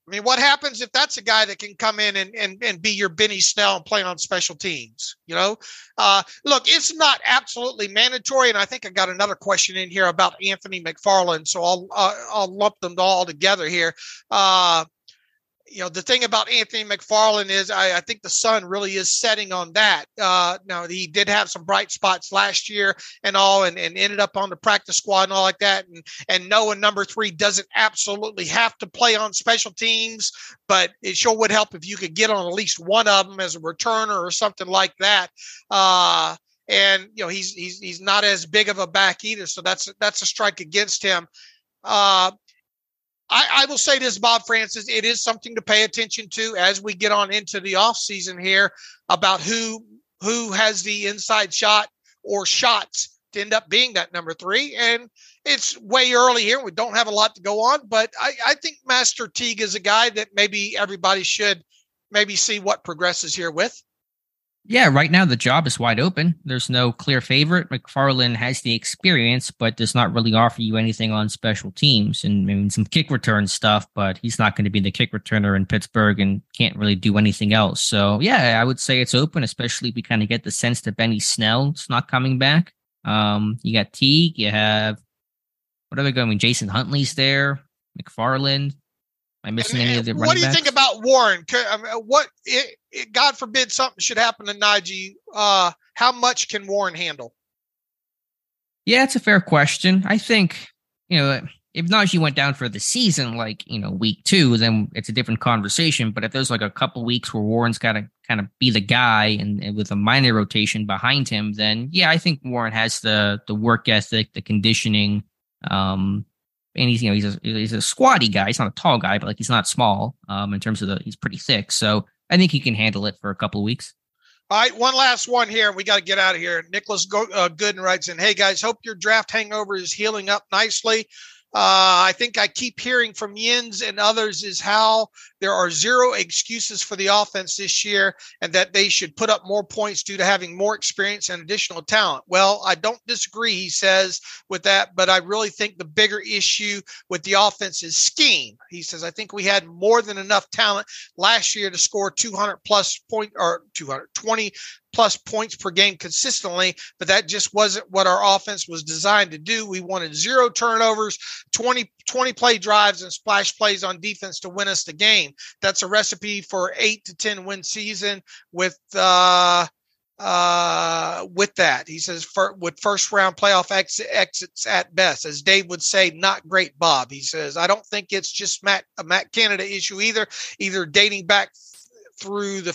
S4: I mean, what happens if that's a guy that can come in and, and, and be your Benny Snell and play on special teams? You know, uh, look, it's not absolutely mandatory. And I think I got another question in here about Anthony McFarland. So I'll, uh, I'll lump them all together here. Uh, you know, the thing about Anthony McFarland is I, I, think the sun really is setting on that. Uh, now, he did have some bright spots last year and all, and, and ended up on the practice squad and all like that. And, and Noah number three doesn't absolutely have to play on special teams, but it sure would help if you could get on at least one of them as a returner or something like that. Uh, and you know he's he's he's not as big of a back either, so that's that's a strike against him. Uh, I, I, will say this, Bob Francis, it is something to pay attention to as we get on into the off season here about who who has the inside shot or shots to end up being that number three. And it's way early here. We don't have a lot to go on, but I, I think Master Teague is a guy that maybe everybody should maybe see what progresses here with.
S3: Yeah, right now the job is wide open. There's no clear favorite. McFarland has the experience, but does not really offer you anything on special teams and I mean, some kick return stuff, but he's not going to be the kick returner in Pittsburgh and can't really do anything else. So, yeah, I would say it's open, especially if we kind of get the sense that Benny Snell's not coming back. Um, you got Teague, you have what are they going? I mean, Jason Huntley's there, McFarland. Am I missing and, any of the? Running?
S4: What do you
S3: backs?
S4: think about Warren? What? It, it, God forbid something should happen to Najee. Uh, how much can Warren handle?
S3: Yeah, it's a fair question. I think, you know, if Najee went down for the season, like, you know, week two, then it's a different conversation. But if there's like a couple weeks where Warren's got to kind of be the guy and, and, with a minor rotation behind him, then yeah, I think Warren has the the work ethic, the conditioning. Um, and he's, you know, he's a, he's a squatty guy. He's not a tall guy, but like he's not small um, in terms of the, he's pretty thick. So I think he can handle it for a couple of weeks.
S4: All right, one last one here. We got to get out of here. Nicholas Go- uh, Gooden writes in, "Hey guys, hope your draft hangover is healing up nicely. Uh, I think I keep hearing from Yins and others is how there are zero excuses for the offense this year and that they should put up more points due to having more experience and additional talent. Well, I don't disagree, he says, with that, but I really think the bigger issue with the offense is scheme. He says, I think we had more than enough talent last year to score 200 plus point or 220 plus points per game consistently, but that just wasn't what our offense was designed to do. We wanted zero turnovers, 20, 20 play drives, and splash plays on defense to win us the game. That's a recipe for eight to 10 win season with, uh, uh, with that. He says for, with first round playoff exit, exits at best, as Dave would say, not great, Bob. He says, I don't think it's just Matt, a Matt Canada issue either, either dating back through the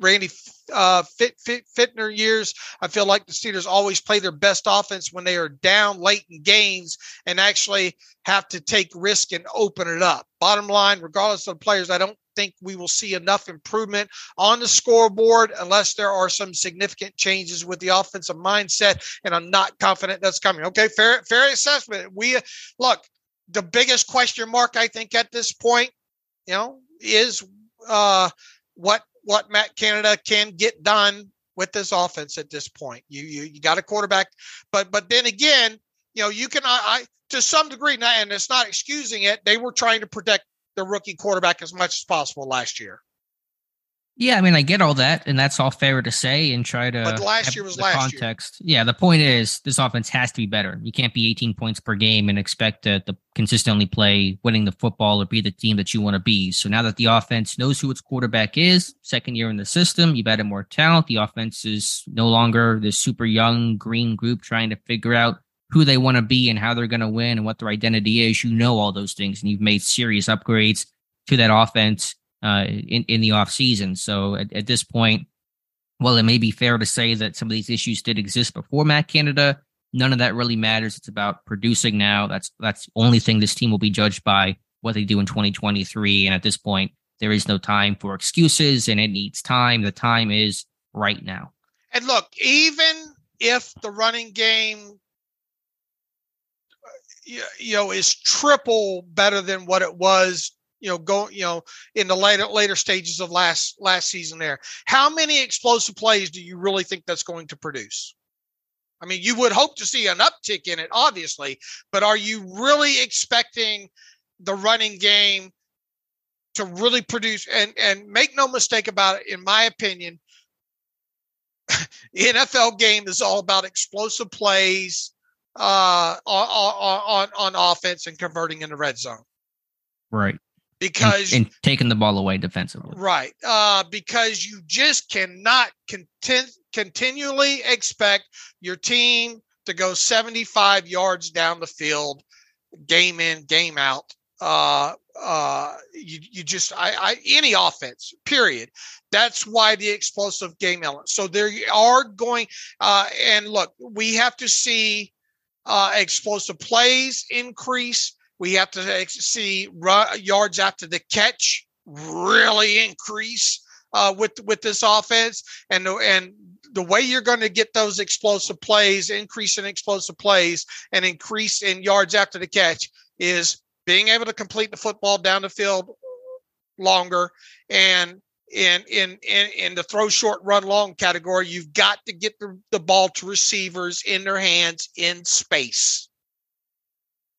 S4: Randy uh, Fit, Fit, Fichtner years, I feel like the Steelers always play their best offense when they are down late in games and actually have to take risk and open it up. Bottom line, regardless of the players, I don't think we will see enough improvement on the scoreboard unless there are some significant changes with the offensive mindset, and I'm not confident that's coming. Okay, fair fair assessment. We look the biggest question mark I think at this point, you know, is uh, what what Matt Canada can get done with this offense at this point. You you, you got a quarterback, but but then again, you know, you can I, I to some degree, and it's not excusing it. They were trying to protect the rookie quarterback as much as possible last year.
S3: Yeah, I mean, I get all that, and that's all fair to say and try to.
S4: But last year was last
S3: context. Year. Yeah, the point is this offense has to be better. You can't be 18 points per game and expect to, to consistently play winning the football or be the team that you want to be. So now that the offense knows who its quarterback is, second year in the system, you've added more talent. The offense is no longer this super young green group trying to figure out who they want to be and how they're going to win and what their identity is. You know all those things, and you've made serious upgrades to that offense uh, in in the off season. So at, at this point, well, it may be fair to say that some of these issues did exist before Matt Canada. None of that really matters. It's about producing now. That's that's the only thing this team will be judged by what they do in 2023. And at this point, there is no time for excuses, and it needs time. The time is right now.
S4: And look, even if the running game you know is triple better than what it was you know go you know in the later later stages of last last season there how many explosive plays do you really think that's going to produce i mean you would hope to see an uptick in it obviously but are you really expecting the running game to really produce and and make no mistake about it in my opinion (laughs) nfl game is all about explosive plays uh, on, on on offense and converting in the red zone.
S3: Right.
S4: Because
S3: and, and taking the ball away defensively.
S4: Right. Uh, because you just cannot content, continually expect your team to go 75 yards down the field, game in, game out. Uh, uh, you, you just, I, I, any offense, period. That's why the explosive game element. So there are going, uh, and look, we have to see uh, explosive plays increase. We have to see yards after the catch really increase uh, with with this offense, and and the way you're going to get those explosive plays, increase in explosive plays, and increase in yards after the catch is being able to complete the football down the field longer and in in in in the throw short run long category you've got to get the, the ball to receivers in their hands in space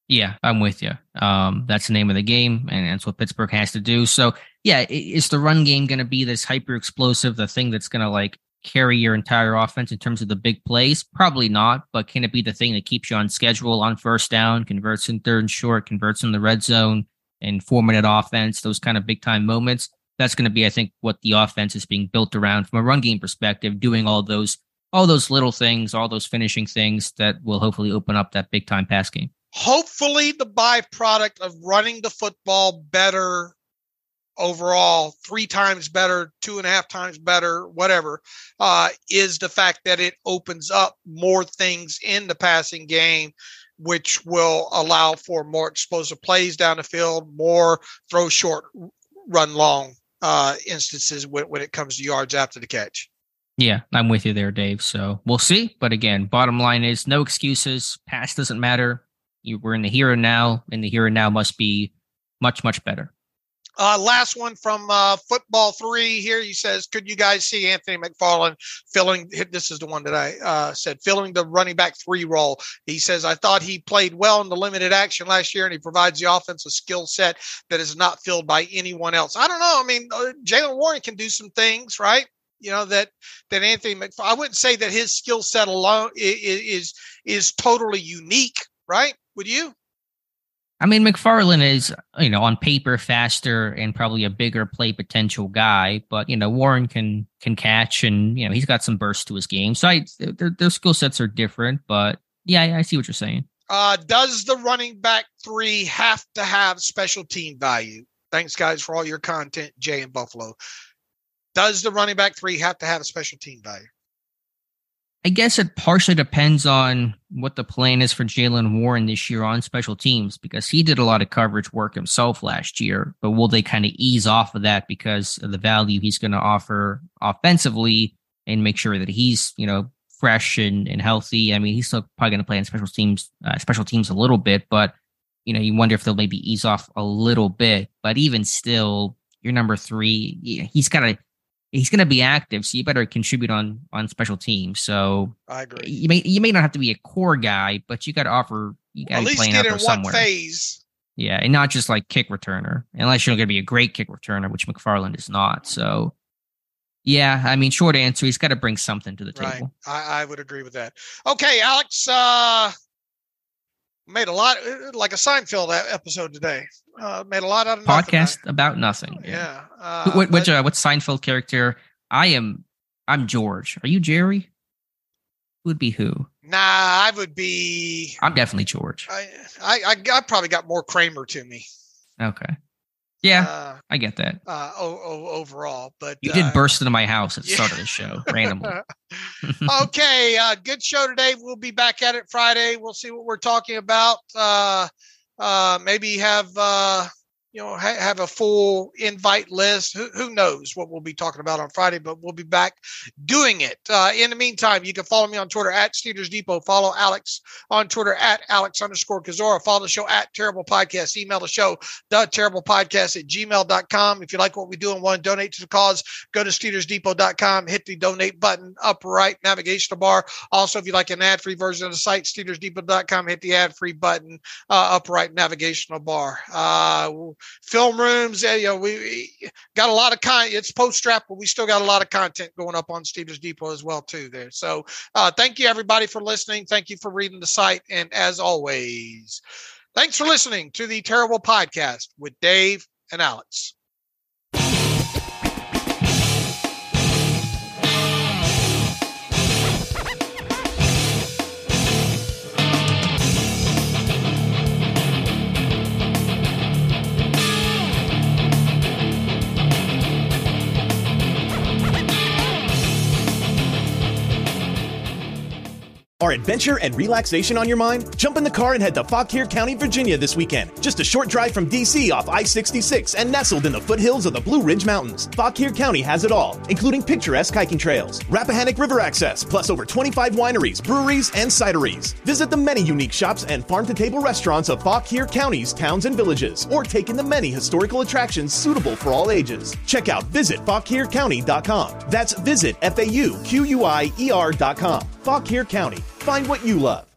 S3: yeah i'm with you um that's the name of the game and that's what pittsburgh has to do. So yeah is the run game going to be this hyper explosive the thing that's going to like carry your entire offense in terms of the big plays? Probably not but can it be the thing that keeps you on schedule on first down converts in third and short converts in the red zone and four minute offense those kind of big time moments? That's going to be, I think, what the offense is being built around from a run game perspective, doing all those all those little things, all those finishing things that will hopefully open up that big time pass game.
S4: Hopefully, the byproduct of running the football better overall, three times better, two and a half times better, whatever, uh, is the fact that it opens up more things in the passing game, which will allow for more explosive plays down the field, more throw short, run long uh, instances when, when it comes to yards after the catch.
S3: Yeah, I'm with you there, Dave. So we'll see. But again, bottom line is no excuses. Past doesn't matter. You, we're in the here and now, and the here and now must be much, much better.
S4: Uh, last one from uh, Football Three here. He says, "Could you guys see Anthony McFarland filling? This is the one that I uh, said filling the running back three role." He says, "I thought he played well in the limited action last year, and he provides the offense a skill set that is not filled by anyone else." I don't know. I mean, Jalen Warren can do some things, right? You know that that Anthony. I wouldn't say that his skill set alone is, is is totally unique, right? Would you?
S3: I mean, McFarland is, you know, on paper faster and probably a bigger play potential guy, but you know, Warren can can catch and you know he's got some burst to his game. So I, their, their skill sets are different, but yeah, I, I see what you're saying.
S4: Uh, does the running back three have to have special team value? Thanks, guys, for all your content, Jay and Buffalo. Does the running back three have to have a special team value?
S3: I guess it partially depends on what the plan is for Jalen Warren this year on special teams because he did a lot of coverage work himself last year. But will they kind of ease off of that because of the value he's going to offer offensively and make sure that he's, you know, fresh and, and healthy? I mean, he's still probably going to play in special teams, uh, special teams a little bit, but you know, you wonder if they'll maybe ease off a little bit. But even still, your number three, he's got to he's going to be active, so you better contribute on on special teams. So
S4: I agree.
S3: You may you may not have to be a core guy, but you got to offer you got to
S4: well,
S3: play
S4: get
S3: in
S4: one
S3: somewhere.
S4: phase.
S3: Yeah, and not just like kick returner, unless you're going to be a great kick returner, which McFarland is not. So, yeah, I mean, short answer, he's got to bring something to the table.
S4: Right. I, I would agree with that. Okay, Alex, uh, made a lot like a Seinfeld episode today. Uh, made a lot out of
S3: podcast
S4: nothing.
S3: about nothing.
S4: Yeah. Uh,
S3: what which uh, what Seinfeld character? I am. I'm George. Are you Jerry? Who would be who?
S4: Nah, I would be.
S3: I'm definitely George.
S4: I I I, I probably got more Kramer to me.
S3: Okay. Yeah,
S4: Uh,
S3: I get that.
S4: uh, o- o- overall, but
S3: You
S4: uh,
S3: did burst into my house at the
S4: yeah.
S3: start of the (laughs) show randomly. (laughs)
S4: okay, uh, good show today. We'll be back at it Friday. We'll see what we're talking about. Uh, uh, maybe have uh, you know ha- have a full invite list. Who, who knows what we'll be talking about on Friday? But we'll be back doing it. Uh, in the meantime, you can follow me on Twitter at Steelers Depot. Follow Alex on Twitter at Alex underscore Kozora. Follow the show at Terrible Podcast. Email the show the Terrible Podcast at gmail.com. If you like what we do and want to donate to the cause, go to SteelersDepot.com, hit the donate button, upper right navigational bar. Also, if you like an ad free version of the site, SteelersDepot.com, hit the ad free button, uh, upper right navigational bar. Uh, film rooms, you know, we, we got a lot of content. It's post strap, but we still got a lot of content going up on Steelers Depot as well, too, there. So, uh, thank you everybody for listening. Thank you for reading the site. And as always, thanks for listening to the Terrible Podcast with Dave and Alex.
S5: Are adventure and relaxation on your mind? Jump in the car and head to Fauquier County, Virginia this weekend. Just a short drive from DC off I 66 and nestled in the foothills of the Blue Ridge Mountains. Fauquier County has it all, including picturesque hiking trails, Rappahannock River access, plus over 25 wineries, breweries, and cideries. Visit the many unique shops and farm to table restaurants of Fauquier County's towns and villages, or take in the many historical attractions suitable for all ages. Check out visitfauquiercounty.com. That's visit F A U Q U I E R.com. Fauquier County. Find what you love.